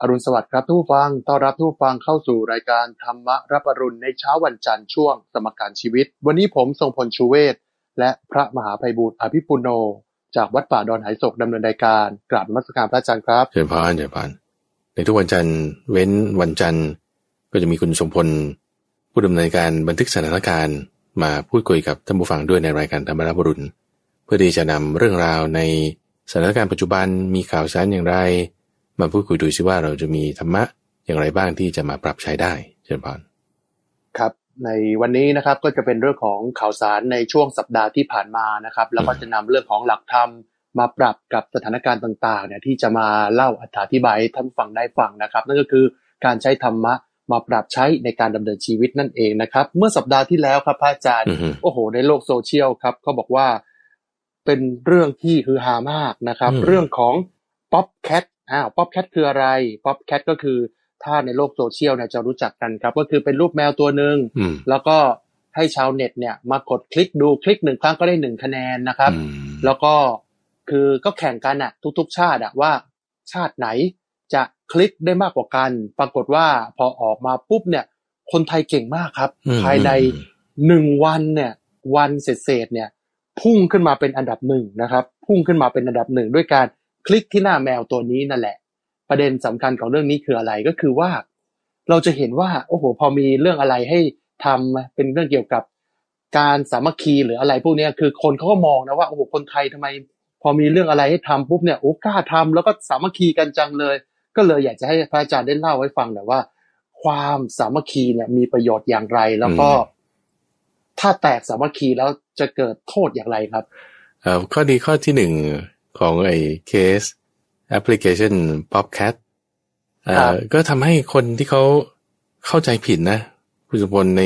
อรุณสวัสดิ์ครับทุกฟัง ต้อนรับทุกฟังเข้าสู่รายการธรรมรับอรุณในเช้าวันจันทร์ช่วงสมการชีวิต วันนี้ผมทรงพลชูเวศและพระมหาภัยบูร์อภิปุโน จากวัดป่าดอนหายศกดำเนินรายการกราบมัสการพระอาจารย์ครับเชิญพานเชิญพานในทุกวันจันทร์เว้นวันจันทร์ก็จะมีคุณสมพล ผู้ดำเนินการบันทึกสถานการณ์มาพูดคุยกับท่านผู้ฟังด้วยในรายการธรรมรับอรุณเพื่อที่จะนำเรื่องราวในสถานการณ์ปัจจุบันมีข่าวสารอย่างไร มาพูดคุยดูซิว่าเราจะมีธรรมะอย่างไรบ้างที่จะมาปรับใช้ได้เชิญพรครับ ในวันนี้นะครับก็จะเป็นเรื่องของข่าวสารในช่วงสัปดาห์ที่ผ่านมานะครับ แล้วก็จะนำเรื่องของหลักธรรมมาปรับกับสถานการณ์ต่างๆเนี่ยที่จะมาเล่าอธิบายท่านฟังได้ฟังนะครับ นั่นก็คือการใช้ธรรมะมาปรับใช้ในการดำเนินชีวิตนั่นเองนะครับ เมื่อสัปดาห์ที่แล้วครับพระอาจารย์โอ้โห ในโลกโซเชียลครับเขาบอกว่าเป็นเรื่องที่คือฮามากนะครับ เรื่องของ Popcat อ้าว Popcat คืออะไร Popcat ก็คือถ้าในโลกโซเชียลเนี่ยจะรู้จักกันครับ ก็คือเป็นรูปแมวตัวหนึ่งแล้วก็ให้ชาวเน็ตเนี่ยมากดคลิกดูคลิกหนึ่งครั้งก็ได้หนึ่งคะแนนนะครับ แล้วก็คือก็แข่งกันอะทุกๆ ชาติอะว่า ชาติไหนจะคลิกได้มากกว่ากัน ปรากฏว่าพอออกมาปุ๊บเนี่ย คนไทยเก่งมากครับ ภายในหนึ่งวันเนี่ย วันเศษเนี่ย พุ่งขึ้นมาเป็นอันดับหนึ่งนะครับ พุ่งขึ้นมาเป็นอันดับหนึ่งด้วยการ คลิกที่หน้าแมวตัวนี้นั่นแหละ ประเด็นสำคัญของเรื่องนี้คืออะไรก็คือว่า เราจะเห็นว่าโอ้โหพอมีเรื่องอะไรให้ทำเป็นเรื่องเกี่ยวกับการสามัคคีหรืออะไรพวกนี้คือคนเขาก็มองนะว่าโอ้โหคนไทยทำไม พอมีเรื่องอะไรให้ทำปุ๊บเนี่ยโอ้กล้าทำแล้วก็สามัคคีกันจังเลย ก็เลยอยากจะให้พระอาจารย์ได้เล่าให้ฟังหน่อยว่า ความสามัคคีเนี่ยมีประโยชน์อย่างไรแล้วก็ ถ้าแตกสามัคคีแล้วจะเกิดโทษอย่างไรครับข้อดีข้อที่หนึ่ง ของไอ้ case application Popcat อ่าก็ทำให้คนที่เขาเข้าใจผิดนะผู้ชมใน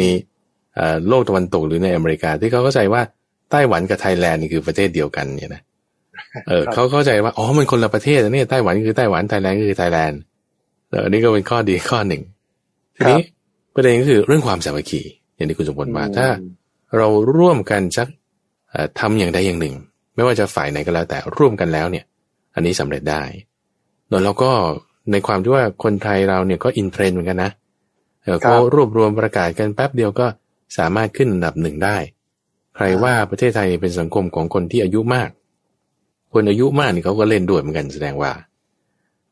โลกตะวันตกหรือในอเมริกาที่เขาเข้าใจว่าไต้หวันกับไทยแลนด์นี่คือประเทศเดียวกันเนี่ยนะเออเขาเข้าใจว่าอ๋อมันคนละประเทศนะเนี่ยไต้หวันคือไต้หวันไทยแลนด์คือไทยแลนด์เออนี่ก็เป็นข้อดีข้อหนึ่งทีนี้ประเด็นก็คือเรื่องความสามัคคีอย่างที่คุณสมบูรณ์ว่าถ้า เราร่วมกันสักทำอย่างใดอย่างหนึ่ง ไม่ว่าจะฝ่ายไหนก็แล้วแต่ร่วมกันแล้วเนี่ย อันนี้สำเร็จได้แล้วเราก็ในความที่ว่าคนไทยเราเนี่ยก็ in trend เหมือนกันนะเขารวบรวมประกาศกันแป๊บเดียวก็สามารถขึ้นอันดับหนึ่งได้ ใครว่าประเทศไทยเป็นสังคมของคนที่อายุมาก คนอายุมากนี่เขาก็เล่นด้วยเหมือนกันแสดงว่า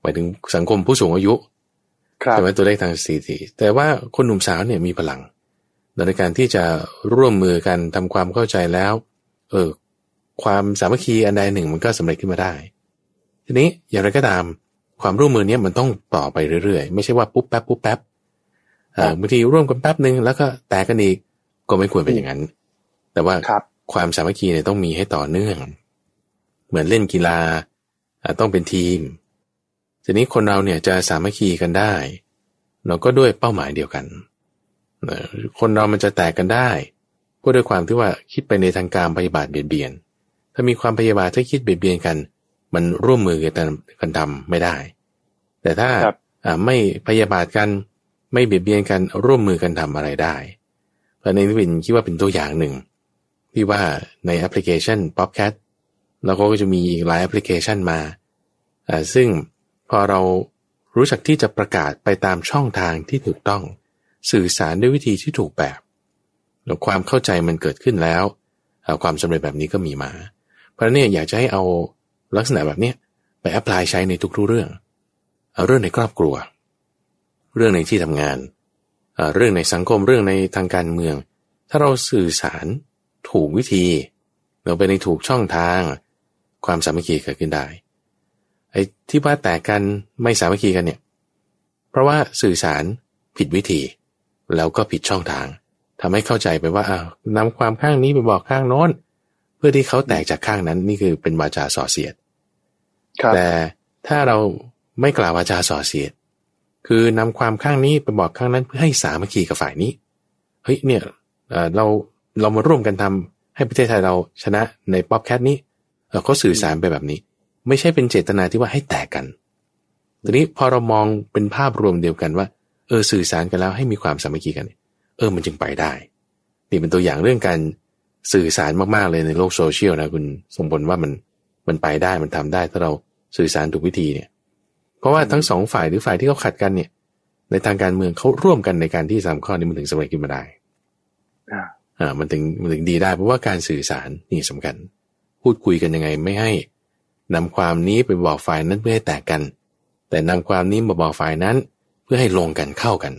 หมายถึงสังคมผู้สูงอายุใช่ไหมตัวเลขทางสถิติแต่ว่าคนหนุ่มสาวเนี่ยมีพลังในการที่จะร่วมมือกันทำความเข้าใจแล้ว เออ ความสามัคคีอันใดหนึ่งมันก็สำเร็จขึ้นมาได้ ทีนี้อย่างไรก็ตาม ความร่วมมือเนี้ยมันต้องต่อไปเรื่อยๆ ไม่ใช่ว่าปุ๊บแป๊บปุ๊บแป๊บบางทีร่วมกันแป๊บหนึ่งแล้วก็แตกกันอีกก็ไม่ควรเป็นอย่างนั้น แต่ว่าความสามัคคีเนี่ยต้องมีให้ต่อเนื่อง เหมือนเล่นกีฬาต้องเป็นทีม ทีนี้คนเราเนี่ยจะสามัคคีกันได้ เราก็ด้วยเป้าหมายเดียวกัน คนเรามันจะแตกกันได้ก็ด้วยความที่ว่าคิดไปในทางการปฏิบัติเบียดเบียน ถ้ามีความพยาบาทถ้าคิดเบียดเบียนกัน มันร่วมมือกันกันทำไม่ได้ แต่ถ้าไม่พยาบาทกันไม่เบียดเบียนกันร่วมมือกันทำอะไรได้เพราะในนี้เป็นคิดว่าเป็นตัวอย่างหนึ่งที่ว่าในแอปพลิเคชัน Popcat แล้วก็จะมีอีกหลายแอปพลิเคชันมาซึ่งพอเรารู้จักที่จะประกาศไปตามช่องทางที่ถูกต้อง สื่อสารด้วยวิธีที่ถูกแบบ แล้วความเข้าใจมันเกิดขึ้นแล้ว ความสำเร็จแบบนี้ก็มีมาเพราะนี่ยอยากจะให้เอาลักษณะแบบนี้ไปแอพพลายใช้ในทุกๆเรื่อง เอาเรื่องในครอบครัว เรื่องในที่ทำงาน เรื่องในสังคมเรื่องในทางการเมือง ถ้าเราสื่อสารถูกวิธี เราไปในถูกช่องทาง ความสามัคคีเกิดขึ้นได้ ไอ้ที่ว่าแตกกันไม่สามัคคีกันเนี่ย เพราะว่าสื่อสารผิดวิธี แล้วก็ผิดช่องทางทำให้เข้าใจไปว่าอ้าวนำความข้างนี้ไปบอกข้างโน้น เพื่อที่เขาแตกจากข้างนั้นนี่คือเป็นวาจาส่อเสียดแต่ถ้าเราไม่กล่าววาจาส่อเสียด คือนำความข้างนี้ไปบอกข้างนั้นเพื่อให้สามัคคีกับฝ่ายนี้ เฮ้ยเนี่ยเราเรามาร่วมกันทำให้ประเทศไทยเราชนะในป๊อปแคทนี้เราก็สื่อสารไปแบบนี้ ไม่ใช่เป็นเจตนาที่ว่าให้แตกกันทีนี้พอเรามองเป็นภาพรวมเดียวกันว่า เออสื่อสารกันแล้วให้มีความสามัคคีกัน เออมันจึงไปได้ นี่เป็นตัวอย่างเรื่องการ สื่อสารมากๆเลยในโลกโซเชียลนะคุณสมบลว่ามันมันไปได้มันทำได้ถ้าเราสื่อสารถูกวิธีเนี่ยเพราะว่าทั้งสองฝ่ายหรือฝ่ายที่เขาขัดกันเนี่ยในทางการเมืองเขาร่วมกันในการที่สามข้อนี้มันถึงสำเร็จขึ้นมาได้อ่าอ่ามันถึงมันถึงดีได้เพราะว่าการสื่อสารนี่สำคัญ พูดคุยกันยังไงไม่ให้นำความนี้ไปบอกฝ่ายนั้นเพื่อให้แตกกัน แต่นำความนี้มาบอกฝ่ายนั้น เพื่อให้ลงกันเข้ากัน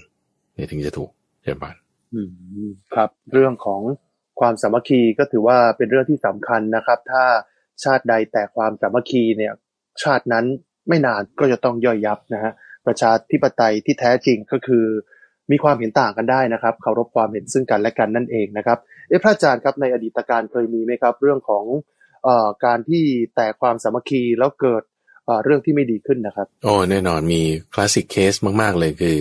เนี่ยถึงจะถูกใช่ไหมอืมครับ เรื่องของ ความสามัคคีก็ถือว่าเป็นเรื่องที่สำคัญนะครับ ถ้าชาติใดแต่ความสามัคคีเนี่ยชาตินั้นไม่นานก็จะต้องย่อยยับนะฮะประชาธิปไตยที่แท้จริงก็คือมีความเห็นต่างกันได้นะครับเคารพความเห็นซึ่งกันและกันนั่นเองนะครับเอ๊ะพระอาจารย์ครับในอดีตการเคยมีไหมครับ เรื่องของเอ่อการที่แตกความสามัคคีแล้วเกิดเอ่อเรื่องที่ไม่ดีขึ้นนะครับโอ้แน่นอนมี classic case มาก ๆ เลยคือ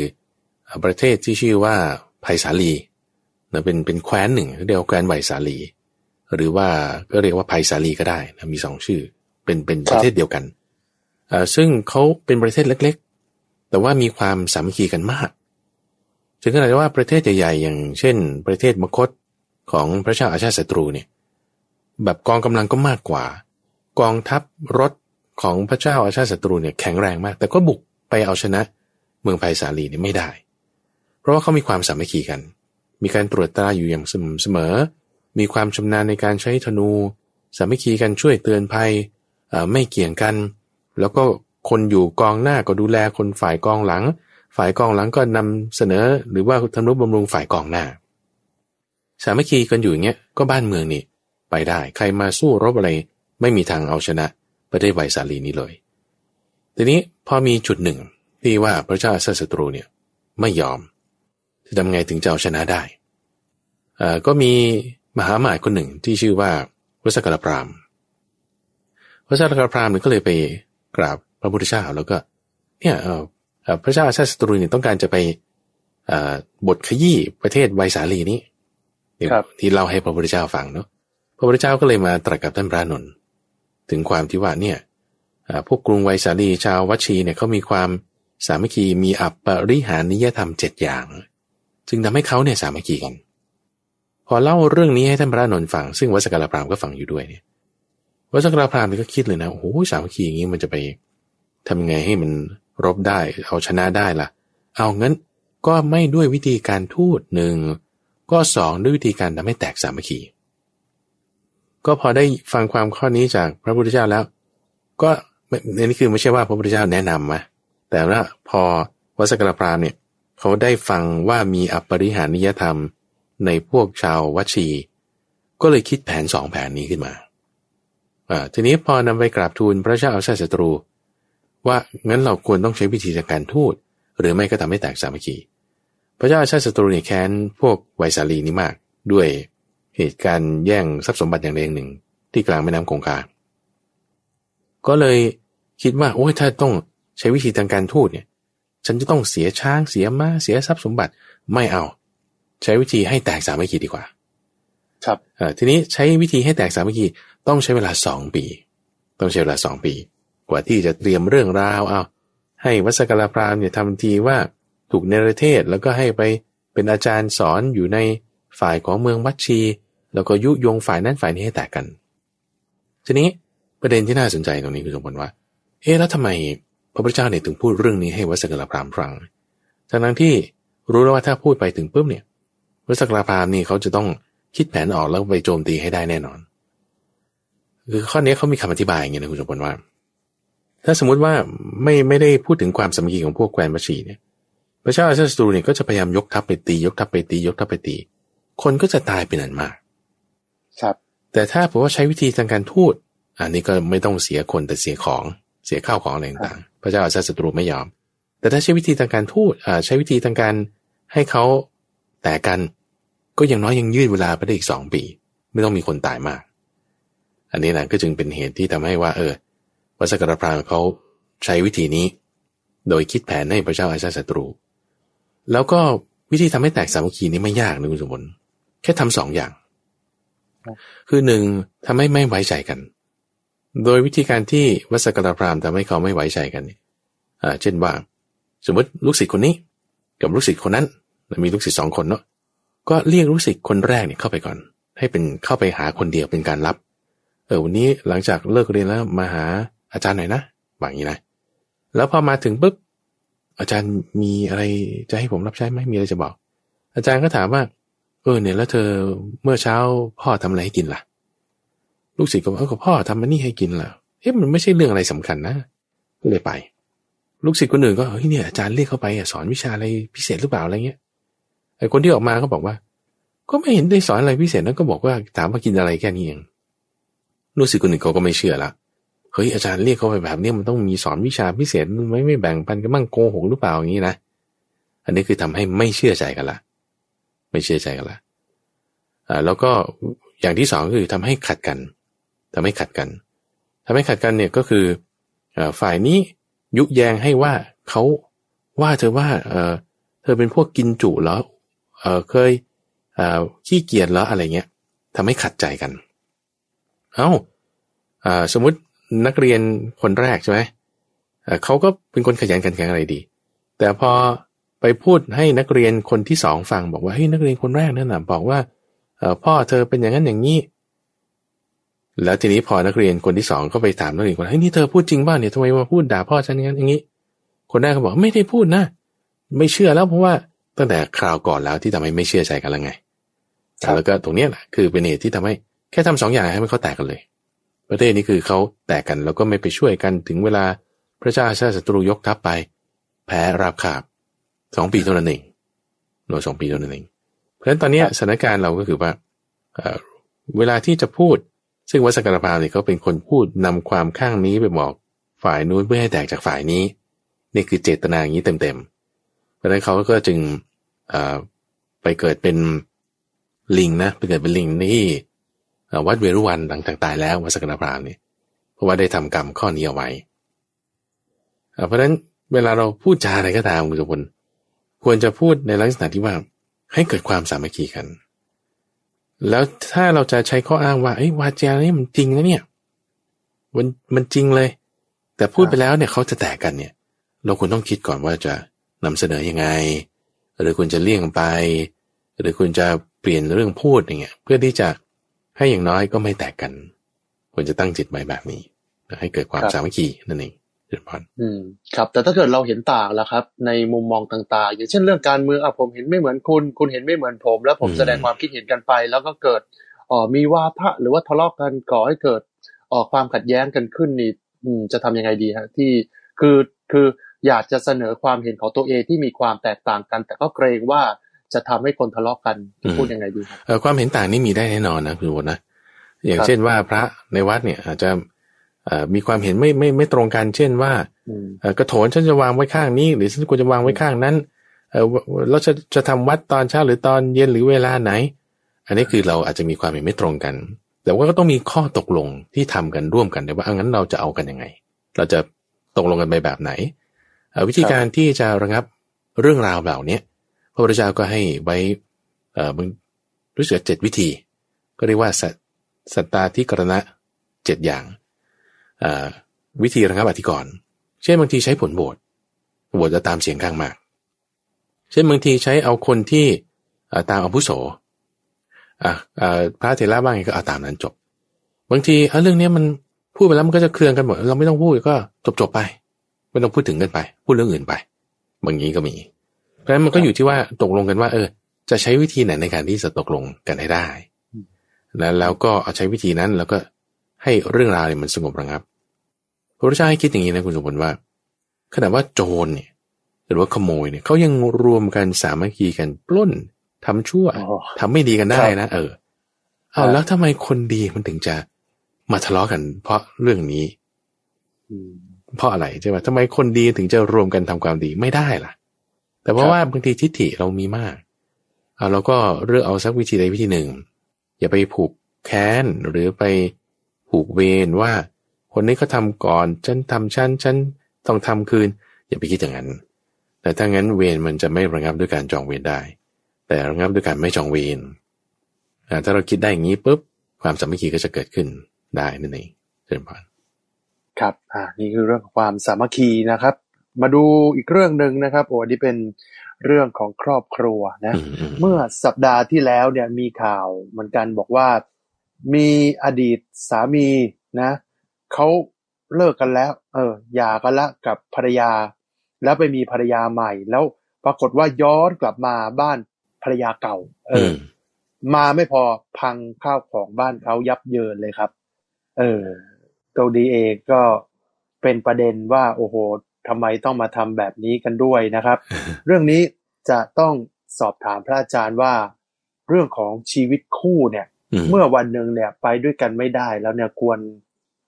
เอ่อประเทศที่ชื่อว่าไพสาลี นะเป็นเป็นแคว้นหนึ่งเรียกว่าแคว้นไพสาลี หรือว่าก็เรียกว่าไพสาลีก็ได้นะมีสองชื่อ เป็นเป็นประเทศเดียวกันเอ่อซึ่งเขาเป็นประเทศเล็ก ๆ แต่ว่ามีความสามัคคีกันมากถึงขนาดว่าประเทศใหญ่ๆอย่างเช่น ประเทศมคตของพระเจ้าอาชาติศัตรูเนี่ยแบบกองกำลังก็มากกว่า กองทัพรถของพระเจ้าอาชาติศัตรูเนี่ยแข็งแรงมาก แต่ก็บุกไปเอาชนะเมืองไผ่สาลีเนี่ยไม่ได้ เพราะว่าเขามีความสามัคคีกัน มีการตรวจตราอยู่อย่างสม่ำเสมอ มีความชำนาญในการใช้ธนู สามัคคีกันช่วยเตือนภัย ไม่เกี่ยงกัน แล้วก็คนอยู่กองหน้าก็ดูแลคนฝ่ายกองหลัง ฝ่ายกองหลังก็นำเสนอหรือว่าทำนุบำรุงฝ่ายกองหน้า สามัคคีกันอยู่อย่างเงี้ยก็บ้านเมืองนี่ไปได้ ใครมาสู้รบอะไร ไม่มีทางเอาชนะประเทศไวสาลีนี้เลย ทีนี้พอมีจุดหนึ่งที่ว่าพระเจ้าอาศัตรูเนี่ยไม่ยอม จะทำไงถึงจะเอาชนะได้เอ่อก็มีมหาหมายคนหนึ่งที่ชื่อว่าวัสกรพรามวัสกรพรามเนี่ยก็เลยไปกราบพระพุทธเจ้าแล้วก็ เนี่ยเอ่อเอ่อพระเจ้าอาชาติศัตรูเนี่ยต้องการจะไปเอ่อบทขยี้ประเทศไวสาลีนี้เดี๋ยวครับที่เล่าให้พระพุทธเจ้าฟังเนาะพระพุทธเจ้าก็เลยมาตรัสกับท่านพระนนท์ถึงความที่ว่าเนี่ยอ่าพวกกรุงไวสาลีชาววัชีเนี่ยเขามีความสามัคคีมีอัปปริหานิยธรรมเจ็ดอย่าง จึงทำให้เขาเนี่ยสามัคคีกัน พอเล่าเรื่องนี้ให้ท่านพระนนท์ฟัง ซึ่งวัสกรพรามก็ฟังอยู่ด้วยเนี่ยวัสกรพรามก็คิดเลยนะโอ้โหสามัคคีอย่างนี้มันจะไปทำยังไงให้มันรบได้ เอาชนะได้ล่ะ เอางั้นก็ไม่ด้วยวิธีการทูตหนึ่งก็สองด้วยวิธีการทำให้แตกสามัคคีก็พอได้ฟังความข้อนี้จากพระพุทธเจ้าแล้ว ก็ในนี้คือไม่ใช่ว่าพระพุทธเจ้าแนะนำมาแต่ว่าพอวัสกรพรามเนี่ย เขาได้ฟังว่ามีอปปริหานิยธรรมในพวกชาววัชี ก็เลยคิดแผนสองแผนนี้ขึ้นมาอ่าทีนี้พอนำไปกราบทูลพระเจ้าอาชาติศัตรู ว่างั้นเราควรต้องใช้วิธีาการทูตหรือไม่ก็ทำให้แตกสามัคคีพระเจ้าอาชาศัตรูเนี่ยแค้นพวกไวสาลีนี้มาก ด้วยเหตุการณ์แย่งทรัพย์สมบัติอย่างใดอย่างหนึ่ง ที่กลางแม่น้ำคงคาก็เลยคิดว่าโอ้ยถ้าต้องใช้วิธีทางการทูตเนี่ย ฉันจะต้องเสียช้างเสียม้าเสียทรัพย์สมบัติไม่เอา ใช้วิธีให้แตกสามัคคีดีกว่า ครับเอ่อทีนี้ใช้วิธีให้แตกสามัคคีต้องใช้เวลาสองปี ต้องใช้เวลาสองปี กว่าที่จะเตรียมเรื่องราวเอาให้วัสกรพรามเนี่ยทำทีว่าถูกเนรเทศแล้วก็ให้ไปเป็นอาจารย์สอนอยู่ในฝ่ายของเมืองวัดชี แล้วก็ยุยงฝ่ายนั้นฝ่ายนี้ให้แตกกัน ทีนี้ประเด็นที่น่าสนใจตรงนี้คือสมมติว่า เอ๊ะแล้วทำไม พระพุทธเจ้าเนี่ยถึงพูดเรื่องนี้ให้วัสกรพรามฟังทั้งนั้นที่รู้แล้วว่าถ้าพูดไปถึงปุ๊บเนี่ยวัสกรพรามนี่เขาจะต้องคิดแผนออกแล้วไปโจมตีให้ได้แน่นอน คือข้อนี้เขามีคำอธิบายอย่างนี้นะคุณสมบัติว่า ถ้าสมมุติว่าไม่ไม่ได้พูดถึงความสามัคคีของพวกแคว้นวัชีเนี่ย พระเจ้าอาชาติศัตรูเนี่ยก็จะพยายามยกทัพไปตี ยกทัพไปตี ยกทัพไปตี คนก็จะตายเป็นอันมาก ครับ แต่ถ้าผมว่าใช้วิธีทางการทูตอันนี้ก็ไม่ต้องเสียคนแต่เสียของเสียข้าวของอะไรต่างๆ พระเจ้าอาชาติศัตรูไม่ยอม แต่ถ้าใช้วิธีทางการทูตอ่าใช้วิธีทางการให้เขาแตกกัน ก็อย่างน้อยยังยืดเวลาไปได้อีกสองปี ไม่ต้องมีคนตายมาก อันนี้นะก็จึงเป็นเหตุที่ทำให้ว่า เออวัสกรพรามเขาใช้วิธีนี้ โดยคิดแผนให้พระเจ้าอาชาติศัตรู แล้วก็วิธีทำให้แตกสามัคคีนี้ไม่ยากนะคุณสมบัติแค่ทำสองอย่าง คือหนึ่งทำให้ไม่ไว้ใจกัน โดยวิธีการที่วัสกรพรามทำให้เขาไม่ไว้ใจกันเนี่ยอ่าเช่นว่า สมมติลูกศิษย์คนนี้ กับลูกศิษย์คนนั้น มีลูกศิษย์สองคนเนาะก็เรียกลูกศิษย์คนแรกเนี่ยเข้าไปก่อน ให้เป็นเข้าไปหาคนเดียวเป็นการรับ เออวันนี้หลังจากเลิกเรียนแล้วมาหาอาจารย์หน่อยนะบางอย่างนี้นะแล้วพอมาถึงปุ๊บอาจารย์มีอะไรจะให้ผมรับใช้ไหมมีอะไรจะบอก อาจารย์ก็ถามว่า เออเนี่ยแล้วเธอเมื่อเช้าพ่อทำอะไรให้กินล่ะ ลูกศิษย์ก็บอกเออพ่อทำมันนี่ให้กินล่ะเอ๊ะมันไม่ใช่เรื่องอะไรสำคัญนะก็เลยไป ลูกศิษย์คนอื่นก็เฮ้ยเนี่ยอาจารย์เรียกเข้าไปสอนวิชาอะไรพิเศษหรือเปล่าอะไรเงี้ยไอ้คนที่ออกมาก็บอกว่า ก็ไม่เห็นได้สอนอะไรพิเศษแล้วก็บอกว่าถามว่ากินอะไรแค่นี้เองลูกศิษย์คนอื่นเขาก็ไม่เชื่อละเฮ้ยอาจารย์เรียกเขาไปแบบนี้มันต้องมีสอนวิชาพิเศษไม่ไม่แบ่งปันกันบ้างโกหกหรือเปล่าอย่างนี้นะอันนี้คือทำให้ไม่เชื่อใจกันละไม่เชื่อใจกันละอ่าแล้วก็อย่างที่สองคือทำให้ขัดกัน ทำให้ขัดกันทำให้ขัดกันเนี่ยก็คือฝ่ายนี้ยุแยงให้ว่าเขาว่าเธอว่าเออเธอเป็นพวกกินจุเหรอเออเคยเออขี้เกียจเหรออะไรเงี้ยทำให้ขัดใจกัน เอา้าอ่าสมมตินักเรียนคนแรกใช่ไหมเขาก็เป็นคนขยันขันแข็งอะไรดี แต่พอไปพูดให้นักเรียนคนที่สองฟังบอกว่าเฮ้ยนักเรียนคนแรกนั่นนะบอกว่าพ่อเธอเป็นอย่างนั้นอย่างนี้ แล้วทีนี้พอนักเรียนคนที่สองก็ไปถามนักเรียนคนเฮ้ยนี่เธอพูดจริงบ้างเนี่ยทำไมมาพูดด่าพ่อฉันอย่างนั้นอย่างนี้ คนแรกก็บอกไม่ได้พูดนะ ไม่เชื่อแล้วเพราะว่าตั้งแต่คราวก่อนแล้วที่ทำให้ไม่เชื่อใจกันแล้วไงแล้วก็ตรงนี้แหละคือเป็นเหตุที่ทำให้แค่ทำสองอย่างให้มันเขาแตกกันเลย ประเทศนี้คือเขาแตกกันแล้วก็ไม่ไปช่วยกันถึงเวลาพระเจ้าชาติศัตรูยกทัพไป แพ้ราบขาบสองปีเท่านั้นเองโดยสองปีเท่านั้นเอง เพราะฉะนั้นตอนนี้สถานการณ์เราก็คือว่าเวลาที่จะพูด ซึ่งวัสกรภาเนี่ยเขาเป็นคนพูดนำความข้างนี้ไปบอกฝ่ายนู้นเพื่อให้แตกจากฝ่ายนี้ นี่คือเจตนาอย่างนี้เต็มๆเพราะฉะนั้นเขาก็จึงไปเกิดเป็นลิงนะไปเกิดเป็นลิงที่วัดเวรุวันหลังจากตายแล้ววัสกรพรามเนี่ยเพราะว่าได้ทำกรรมข้อนี้เอาไว้เพราะฉะนั้นเวลาเราพูดจาอะไรก็ตามคุณสุพลควรจะพูดในลักษณะที่ว่าให้เกิดความสามัคคีกัน แล้วถ้าเราจะใช้ข้ออ้างว่าไอ้วาจานี่มันจริงนะเนี่ยมันมันจริงเลย แต่พูดไปแล้วเนี่ยเขาจะแตกกันเนี่ย เราควรต้องคิดก่อนว่าจะนำเสนอยังไง หรือควรจะเลี่ยงไป หรือควรจะเปลี่ยนเรื่องพูดอย่างเงี้ย เพื่อที่จะให้อย่างน้อยก็ไม่แตกกันควรจะตั้งจิตไว้แบบนี้ ให้เกิดความสามัคคีนั่นเอง เดือดพอนอืมครับ แต่ถ้าเกิดเราเห็นต่างแล้วครับ ในมุมมองต่างๆ อย่างเช่นเรื่องการเมืองอะผมเห็นไม่เหมือนคุณ คุณเห็นไม่เหมือนผม แล้วผมแสดงความคิดเห็นกันไป แล้วก็เกิดอ๋อมีวาทะหรือว่าทะเลาะกันก่อให้เกิดออกความขัดแย้งกันขึ้นนี่อืมจะทำยังไงดีฮะที่คือคืออยากจะเสนอความเห็นของตัวเองที่มีความแตกต่างกัน แต่ก็เกรงว่าจะทำให้คนทะเลาะกันพูดยังไงดีครับความเห็นต่างนี่มีได้แน่นอนนะคุณวนะอย่างเช่นว่าพระในวัดเนี่ยอาจจะ มีความเห็นไม่ไม่ไม่ตรงกัน เช่นว่ากระโถนฉันจะวางไว้ข้างนี้ หรือฉันควรจะวางไว้ข้างนั้นเราจะจะทำวัดตอนเช้าหรือตอนเย็นหรือเวลาไหน อันนี้คือเราอาจจะมีความเห็นไม่ตรงกัน แต่ว่าก็ต้องมีข้อตกลงที่ทำกันร่วมกันว่าอังั้นเราจะเอากันยังไง เราจะตกลงกันไปแบบไหน วิธีการที่จะระงับเรื่องราวเหล่านี้พระพุทธเจ้าก็ให้ไว้รู้สึกเจ็ดวิธี ก็เรียกว่าสัตตาที่กรณะเจ็ดอย่าง วิธีระงับอธิกรณ์เช่นบางทีใช้ผลโหวตโหวตจะตามเสียงข้างมาก เช่นบางทีใช้เอาคนที่ตามอาวุโสพระเทระบ้างไงก็เอาตามนั้นจบ บางทีเรื่องนี้มันพูดไปแล้วมันก็จะเคลื่อนกันหมดเราไม่ต้องพูดก็จบจบไปไม่ต้องพูดถึงกันไป พูดเรื่องอื่นไป บางนี้ก็มี เพราะฉะนั้นมันก็อยู่ที่ว่าตกลงกันว่า เออ จะใช้วิธีไหนในการที่จะตกลงกันให้ได้แล้วแล้วก็เอาใช้วิธีนั้นแล้วก็ ให้เรื่องราวเนี่ยมันสงบระงับ พระพุทธเจ้าให้คิดอย่างนี้นะคุณสมบัติว่าขณะว่าโจรเนี่ยหรือว่าขโมยเนี่ยเขายังรวมกันสามัคคีกันปล้นทำชั่วทำไม่ดีกันได้นะ เออเอาแล้วทำไมคนดีมันถึงจะมาทะเลาะกัน เพราะเรื่องนี้เพราะอะไรใช่ไหมทำไมคนดีถึงจะรวมกันทำความดีไม่ได้ล่ะ แต่เพราะว่าบางทีทิฏฐิเรามีมากเอาเราก็เลือกเอาสักวิธีใดวิธีหนึ่ง อย่าไปผูกแค้นหรือไป ผูกเวรว่า คนนี้เขาทาก่อน ฉันทำฉันฉันต้องทำคืน อย่าไปคิดอย่างนั้น แต่ถ้างั้นเวรมันจะไม่ระงับด้วยการจองเวรได้ แต่ระงับด้วยการไม่จองเวรถ้าเราคิดได้อย่างนี้ปุ๊บความสามัคคีก็จะเกิดขึ้นได้นั่นเองเจริญพรครับอ่านี่คือเรื่องของความสามัคคีนะครับ มาดูอีกเรื่องหนึ่งนะครับโอ้นี่เป็นเรื่องของครอบครัวนะ เมื่อสัปดาห์ที่แล้วเนี่ยมีข่าวเหมือนกันบอกว่า มีอดีตสามีนะ เขาเลิกกันแล้ว เออหย่ากันละกับภรรยา แล้วไปมีภรรยาใหม่ แล้วปรากฏว่าย้อนกลับมาบ้านภรรยาเก่า เออ มาไม่พอพังข้าวของบ้านเขายับเยินเลยครับ เออตรงนี้เองก็เป็นประเด็นว่า โอ้โหทำไมต้องมาทำแบบนี้กันด้วยนะครับ เรื่องนี้จะต้องสอบถามพระอาจารย์ว่า เรื่องของชีวิตคู่เนี่ย เมื่อวันหนึ่งเนี่ย ไปด้วยกันไม่ได้แล้วเนี่ยควร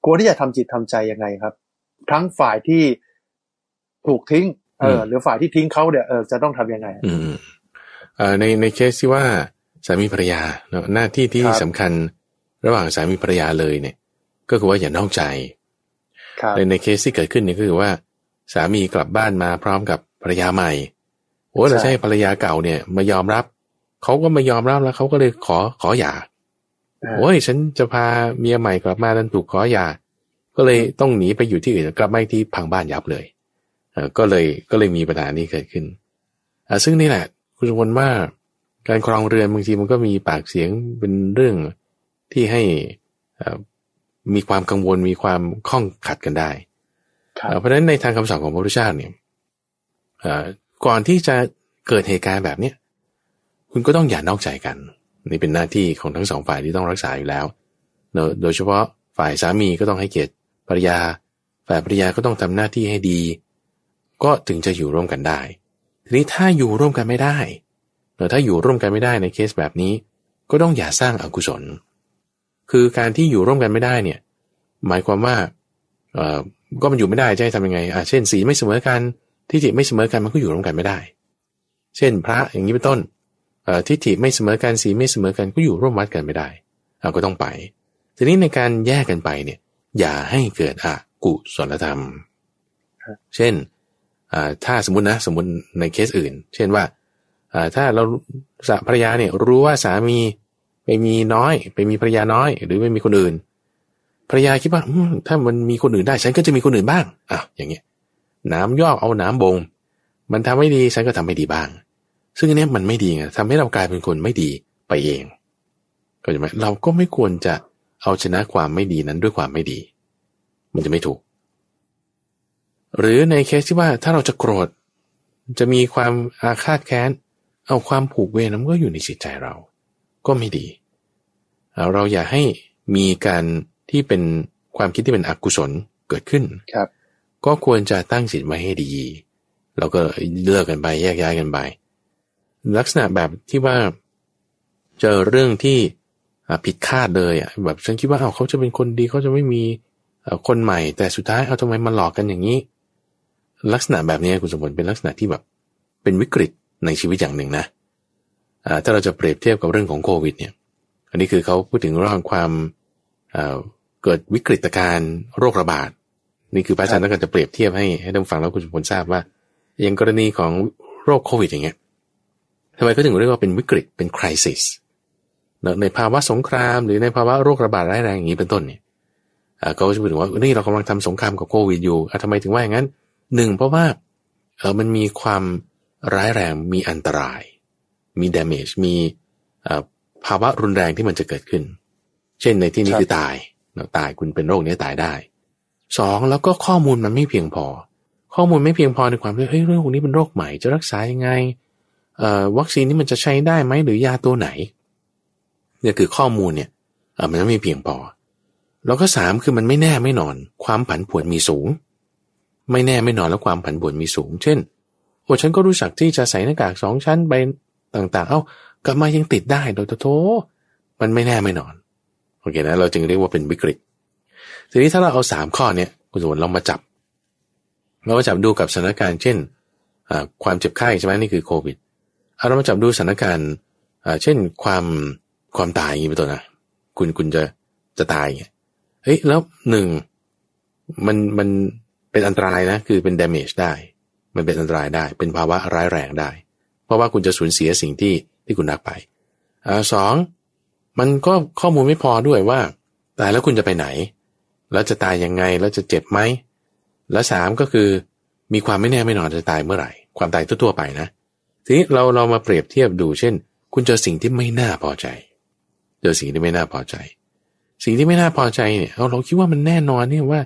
ควรที่จะทำจิตทำใจยังไงครับ ทั้งฝ่ายที่ถูกทิ้ง เออ หรือฝ่ายที่ทิ้งเขาเนี่ยเออจะต้องทํำยังไง อืมเอ่อในในเคสที่ว่าสามีภรรยาหน้าที่ที่สำคัญระหว่างสามีภรรยาเลยเนี่ย ก็คือว่าอย่านอกใจในในเคสที่เกิดขึ้นเนี่ยก็คือว่า สามีกลับบ้านมาพร้อมกับภรรยาใหม่โอ้เราใช่ภรรยาเก่าเนี่ย มายอมรับเขาก็ไม่ยอมรับแล้วเขาก็เลยขอขอหย่า โอ้ยฉันจะพาเมียใหม่กลับมาดันถูกขอหย่าก็เลยต้องหนีไปอยู่ที่อื่นกลับมาที่พังบ้านยับเลยเออก็เลยก็เลยมีปัญหานี้เกิดขึ้นอ่าซึ่งนี่แหละคุณสมบัติว่าการครองเรือนบางทีมันก็มีปากเสียงเป็นเรื่องที่ให้มีความกังวลมีความข้องขัดกันได้ เพราะฉะนั้นในทางคำสอนของพระพุทธเจ้าเนี่ยก่อนที่จะเกิดเหตุการณ์แบบเนี้ยคุณก็ต้องอย่านอกใจกัน นี่เป็นหน้าที่ของทั้งสองฝ่ายที่ต้องรักษาอยู่แล้ว โดยเฉพาะฝ่ายสามีก็ต้องให้เกียรติภรรยา ฝ่ายภรรยาก็ต้องทำหน้าที่ให้ดี ก็ถึงจะอยู่ร่วมกันได้ ทีนี้ถ้าอยู่ร่วมกันไม่ได้แต่ถ้าอยู่ร่วมกันไม่ได้ในเคสแบบนี้ ก็ต้องอย่าสร้างอากุศล คือการที่อยู่ร่วมกันไม่ได้เนี่ย หมายความว่าเอ่อก็มันอยู่ไม่ได้จะให้ทำยังไงอ่าเช่นสีไม่เสมอกันทิฏฐิตไม่เสมอกันมันก็อยู่ร่วมกันไม่ได้ เช่น พระอย่างนี้เป็นต้น ทิฏฐิไม่เสมอกันสีไม่เสมอกันก็อยู่ร่วมวัดกันไม่ได้เราก็ต้องไป ทีนี้ในการแยกกันไปเนี่ย อย่าให้เกิดอกุศลธรรม เช่นถ้าสมมตินะสมมติในเคสอื่น เช่นว่าถ้าเราสภรรยาเนี่ยรู้ว่าสามีไปมีน้อย ไปมีภรรยาน้อย หรือไม่มีคนอื่นภรรยาคิดว่าถ้ามันมีคนอื่นได้ฉันก็จะมีคนอื่นบ้างอะอย่างเงี้ยน้ำยอกเอาน้ำบง มันทำไม่ดีฉันก็ทำไม่ดีบ้าง ซึ่งอันนี้มันไม่ดีไงทำให้เรากลายเป็นคนไม่ดีไปเองก็ใช่ไหมเราก็ไม่ควรจะเอาชนะความไม่ดีนั้นด้วยความไม่ดี มันจะไม่ถูก หรือในเคสที่ว่าถ้าเราจะโกรธ จะมีความอาฆาตแค้น เอาความผูกเวรนั้นก็อยู่ในจิตใจเรา ก็ไม่ดี เราอย่าให้มีการที่เป็นความคิดที่เป็นอกุศลเกิดขึ้นครับ ก็ควรจะตั้งจิตไว้ให้ดี แล้วก็เลือกกันไปแยกย้ายกันไป ลักษณะแบบที่ว่าเจอเรื่องที่ผิดคาดเลยอะแบบฉันคิดว่าเอาเขาจะเป็นคนดีเขาจะไม่มีคนใหม่ แต่สุดท้ายเอาทำไมมาหลอกกันอย่างนี้ ลักษณะแบบนี้คุณสมบัติเป็นลักษณะที่แบบเป็นวิกฤตในชีวิตอย่างหนึ่งนะถ้าเราจะเปรียบเทียบกับเรื่องของโควิดเนี่ยอันนี้คือเขาพูดถึงเรื่องความเกิดวิกฤตการโรคระบาด นี่คือพระอาจารย์ต้องการจะเปรียบเทียบให้ให้ท่านฟังแล้วคุณสมพลทราบว่า อย่างกรณีของโรคโควิดอย่างเงี้ย ทำไมเขาถึงเรียกว่าเป็นวิกฤตเป็นคริสิสในภาวะสงครามหรือในภาวะโรคระบาดร้ายแรงอย่างนี้เป็นต้นเนี่ยเขาจะพูดถึงว่านี่เรากำลังทำสงครามกับโควิดอยู่ทำไมถึงว่าอย่างนั้นหนึ่งเพราะว่าเออมันมีความร้ายแรงมีอันตราย มี damage มีภาวะรุนแรงที่มันจะเกิดขึ้น เช่นในที่นี้คือตายตายคุณเป็นโรคนี้ตายได้สองแล้วก็ข้อมูลมันไม่เพียงพอ ข้อมูลไม่เพียงพอในความที่เฮ้ยเรื่องนี้เป็นโรคใหม่จะรักษายังไงเอ่อ วัคซีนนี้มันจะใช้ได้ไหมหรือยาตัวไหนเนี่ยคือข้อมูลเนี่ยมันไม่เพียงพอ แล้วก็สามคือมันไม่แน่ไม่นอน ความผันผวนมีสูง ไม่แน่ไม่นอนแล้วความผันผวนมีสูง เช่นโอ้ฉันก็รู้สักที่จะใส่หน้ากากสองชั้นไปต่าง ๆ เอ้ากลับมายังติดได้โดยโทมันไม่แน่ไม่นอนโอเคนะเราจึงเรียกว่าเป็นวิกฤต ทีนี้ถ้าเราเอาสามข้อเนี่ยคุณสมบัติลองมาจับเรามาจับดูกับสถานการณ์เช่นความเจ็บไข้ใช่ไหมนี่คือโควิด เรามาจับดูสถานการณ์เช่นความความตายอย่างนี้เป็นต้นนะคุณคุณจะจะตายเงี้ยเฮ้ยแล้วหนึ่งมันมันเป็นอันตรายนะ คือเป็น damage ได้ มันเป็นอันตรายได้ เป็นภาวะร้ายแรงได้ เพราะว่าคุณจะสูญเสียสิ่งที่ที่คุณรักไปอ่าสองมันก็ข้อมูลไม่พอด้วยว่าตายแล้วคุณจะไปไหน แล้วจะตายยังไงแล้วจะเจ็บไหมและสามก็คือมีความไม่แน่ไม่นอนจะตายเมื่อไหร่ ความตายทั่วๆไปนะ ทีนี้เราเรามาเปรียบเทียบดู เช่น คุณเจอสิ่งที่ไม่น่าพอใจ เจอสิ่งที่ไม่น่าพอใจ สิ่งที่ไม่น่าพอใจเนี่ยเราเราคิดว่ามันแน่นอนเนี่ยว่า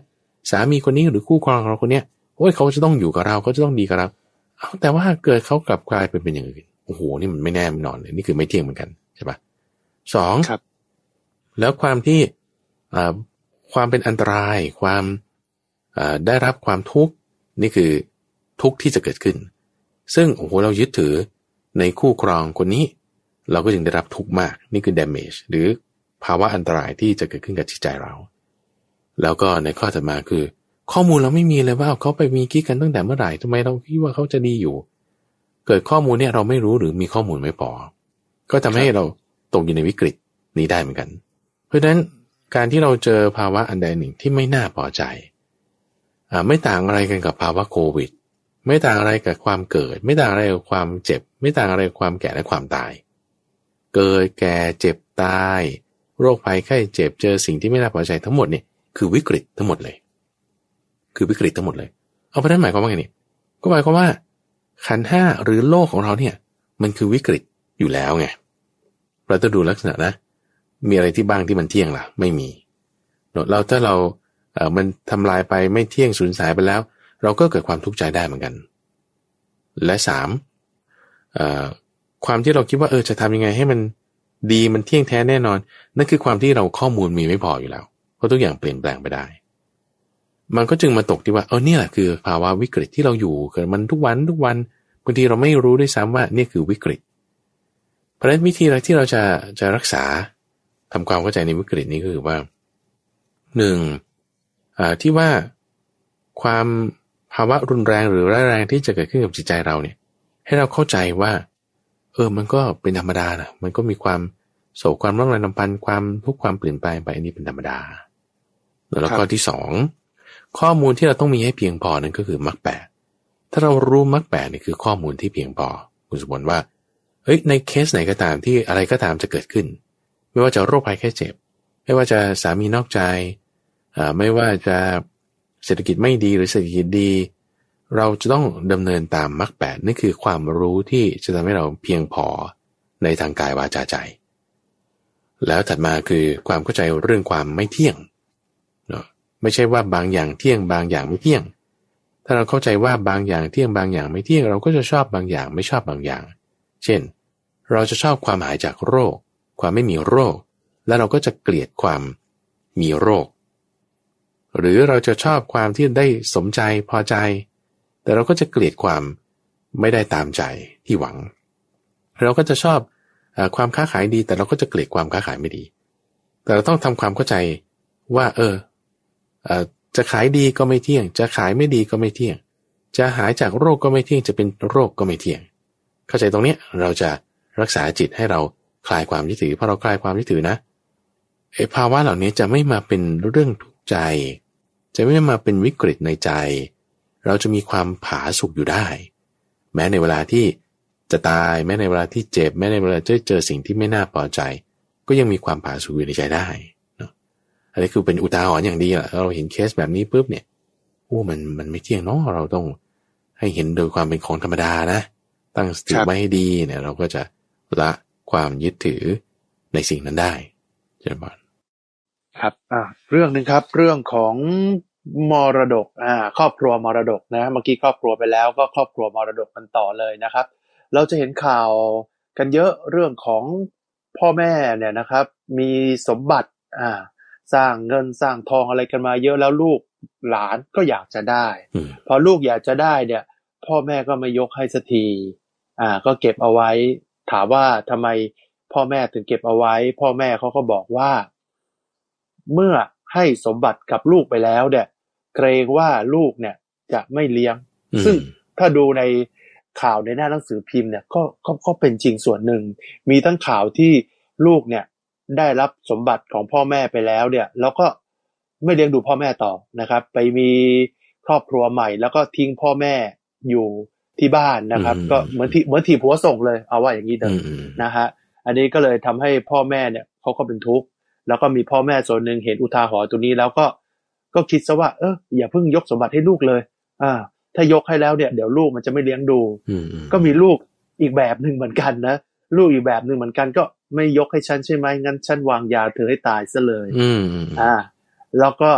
สามีคนนี้หรือคู่ครองเราคนเนี้ยโอ้ยเขาจะต้องอยู่กับเราเขาจะต้องดีกับเราเอาแต่ว่าเกิดเขากลับกลายเป็นเป็นอย่างอื่นโอ้โหนี่มันไม่แน่ไม่นอนเลยนี่คือไม่เที่ยงเหมือนกันใช่ปะสองครับแล้วความที่ความเป็นอันตรายความได้รับความทุกข์นี่คือทุกข์ที่จะเกิดขึ้น ซึ่งโอ้โหเรายึดถือในคู่ครองคนนี้ เราก็จึงได้รับทุกข์มากนี่คือ damage หรือภาวะอันตรายที่จะเกิดขึ้นกับจิตใจเรา แล้วก็ในข้อถัดมาคือ ข้อมูลเราไม่มีเลยว่าเขาไปมีกิ๊กกันตั้งแต่เมื่อไหร่ทำไมเราคิดว่าเขาจะดีอยู่ เกิดข้อมูลเนี่ยเราไม่รู้หรือมีข้อมูลไม่พอก็ทำให้เราตกอยู่ในวิกฤตนี้ได้เหมือนกัน เพราะฉะนั้นการที่เราเจอภาวะอันใดหนึ่งที่ไม่น่าพอใจอ่าไม่ต่างอะไรกันกับภาวะโควิด ไม่ต่างอะไรกับความเกิด ไม่ต่างอะไรกับความเจ็บ ไม่ต่างอะไรกับความแก่และความตาย เกิดแก่เจ็บตาย โรคภัยไข้เจ็บเจอสิ่งที่ไม่น่าพอใจทั้งหมดเนี่ยคือวิกฤตทั้งหมดเลย คือวิกฤตทั้งหมดเลย เอาไปนั้นหมายความว่าไงนี่ก็หมายความว่า ขันห้าหรือโลกของเราเนี่ย มันคือวิกฤตอยู่แล้วไงเราจะดูลักษณะนะ มีอะไรที่บ้างที่มันเที่ยงล่ะ ไม่มีเราถ้าเราเออมันทำลายไปไม่เที่ยงสูญสายไปแล้ว เราก็เกิดความทุกข์ใจได้เหมือนกัน และสามความที่เราคิดว่าเออจะทำยังไงให้มันดีมันเที่ยงแท้แน่นอน นั่นคือความที่เราข้อมูลมีไม่พออยู่แล้ว เพราะทุกอย่างเปลี่ยนแปลงไปได้ มันก็จึงมาตกที่ว่าเออเนี่ยแหละคือภาวะวิกฤตที่เราอยู่เกิดมันทุกวันทุกวันบางทีเราไม่รู้ด้วยซ้ำว่านี่คือวิกฤต เพราะฉะนั้นวิธีที่เราจะจะรักษาทำความเข้าใจในวิกฤตนี้ก็คือว่าหนึ่งที่ว่าความ ภาวะรุนแรงหรือร้ายแรงที่จะเกิดขึ้นกับจิตใจเราเนี่ย ให้เราเข้าใจว่า เออมันก็เป็นธรรมดานะมันก็มีความโศกความร้องไห้ลำพันธ์ความทุกข์ความเปลี่ยนแปลงไปอันนี้เป็นธรรมดา แล้วก็ที่สองข้อมูลที่เราต้องมีให้เพียงพอนั่นก็คือมรรคแปดถ้าเรารู้มรรคแปดนี่คือข้อมูลที่เพียงพอคุณสมบัติว่าเฮ้ยในเคสไหนก็ตามที่อะไรก็ตามจะเกิดขึ้น ไม่ว่าจะโรคภัยแค่เจ็บ ไม่ว่าจะสามีนอกใจ ไม่ว่าจะ เศรษฐกิจไม่ดีหรือเศรษฐกิจดี เราจะต้องดำเนินตามมรรคแปดนี่คือความรู้ที่จะทำให้เราเพียงพอในทางกายวาจาใจ แล้วถัดมาคือความเข้าใจเรื่องความไม่เที่ยงเนาะไม่ใช่ว่าบางอย่างเที่ยงบางอย่างไม่เที่ยง ถ้าเราเข้าใจว่าบางอย่างเที่ยงบางอย่างไม่เที่ยง เราก็จะชอบบางอย่างไม่ชอบบางอย่าง เช่น เราจะชอบความหายจากโรค ความไม่มีโรค แล้วเราก็จะเกลียดความมีโรค หรือเราจะชอบความที่ได้สมใจพอใจ แต่เราก็จะเกลียดความไม่ได้ตามใจที่หวัง เราก็จะชอบอความค้าขายดี แต่เราก็จะเกลียดความค้าขายไม่ดี แต่เราต้องทำความเข้าใจว่า เออเอจะขายดีก็ไม่เที่ยง จะขายไม่ดีก็ไม่เที่ยง จะหายจากโรคก็ไม่เที่ยง จะเป็นโรคก็ไม่เที่ยง เข้าใจตรงนี้เราจะรักษาจิตให้เราคลายความยึดถือพอเราคลายความยึดถือนะไอ้ภาวะเหล่านี้จะไม่มาเป็นเรื่องทุกข์ใจ จะไม่มาเป็นวิกฤตในใจ เราจะมีความผาสุกอยู่ได้ แม้ในเวลาที่จะตายแม้ในเวลาที่เจ็บแม้ในเวลาจะเจอสิ่งที่ไม่น่าพอใจ ก็ยังมีความผาสุกอยู่ในใจได้เนะอันนี้คือเป็นอุทาหรณ์อย่างดีอะเราเห็นเคสแบบนี้ปุ๊บเนี่ยโอ้มันมันไม่เที่ยงเนาะเราต้องให้เห็นโดยความเป็นของธรรมดานะ ตั้งสติไว้ให้ดีเนี่ย เราก็จะละความยึดถือในสิ่งนั้นได้เจริญพร ครับอ่าเรื่องหนึ่งครับเรื่องของมรดกอ่าครอบครัวมรดกนะเมื่อกี้ครอบครัวไปแล้วก็ครอบครัวมรดกกันต่อเลยนะครับ เราจะเห็นข่าวกันเยอะเรื่องของพ่อแม่เนี่ยนะครับ มีสมบัติอ่าสร้างเงินสร้างทองอะไรกันมาเยอะแล้วลูกหลานก็อยากจะได้ พอลูกอยากจะได้เนี่ย พ่อแม่ก็ไม่ยกให้สักทีอ่า ก็เก็บเอาไว้ ถามว่าทำไมพ่อแม่ถึงเก็บเอาไว้ พ่อแม่เขาก็บอกว่า เมื่อให้สมบัติกับลูกไปแล้วเนี่ย เกรงว่าลูกเนี่ยจะไม่เลี้ยง ซึ่งถ้าดูในข่าวในหน้าหนังสือพิมพ์เนี่ยก็ก็ก็เป็นจริงส่วนหนึ่ง มีทั้งข่าวที่ลูกเนี่ยได้รับสมบัติของพ่อแม่ไปแล้วเนี่ย แล้วก็ไม่เลี้ยงดูพ่อแม่ต่อนะครับ ไปมีครอบครัวใหม่ แล้วก็ทิ้งพ่อแม่อยู่ที่บ้านนะครับ ก็เหมือนที่เหมือนทีผัวส่งเลย เอาว่าอย่างนี้เดิมนะฮะอันนี้ก็เลยทำให้พ่อแม่เนี่ยเขาก็เป็นทุกข์ แล้วก็มีพ่อแม่ส่วนหนึ่งเห็นอุทาหรณ์ตัวนี้แล้วก็ก็คิดซะว่าเอออย่าเพิ่งยกสมบัติให้ลูกเลย อ่า ถ้ายกให้แล้วเนี่ยเดี๋ยวลูกมันจะไม่เลี้ยงดูก็มีลูกอีกแบบหนึ่งเหมือนกันนะลูกอีกแบบหนึ่งเหมือนกันก็ไม่ยกให้ฉันใช่ไหมงั้นฉันวางยาเธอให้ตายซะเลยอือ่า แล้วก็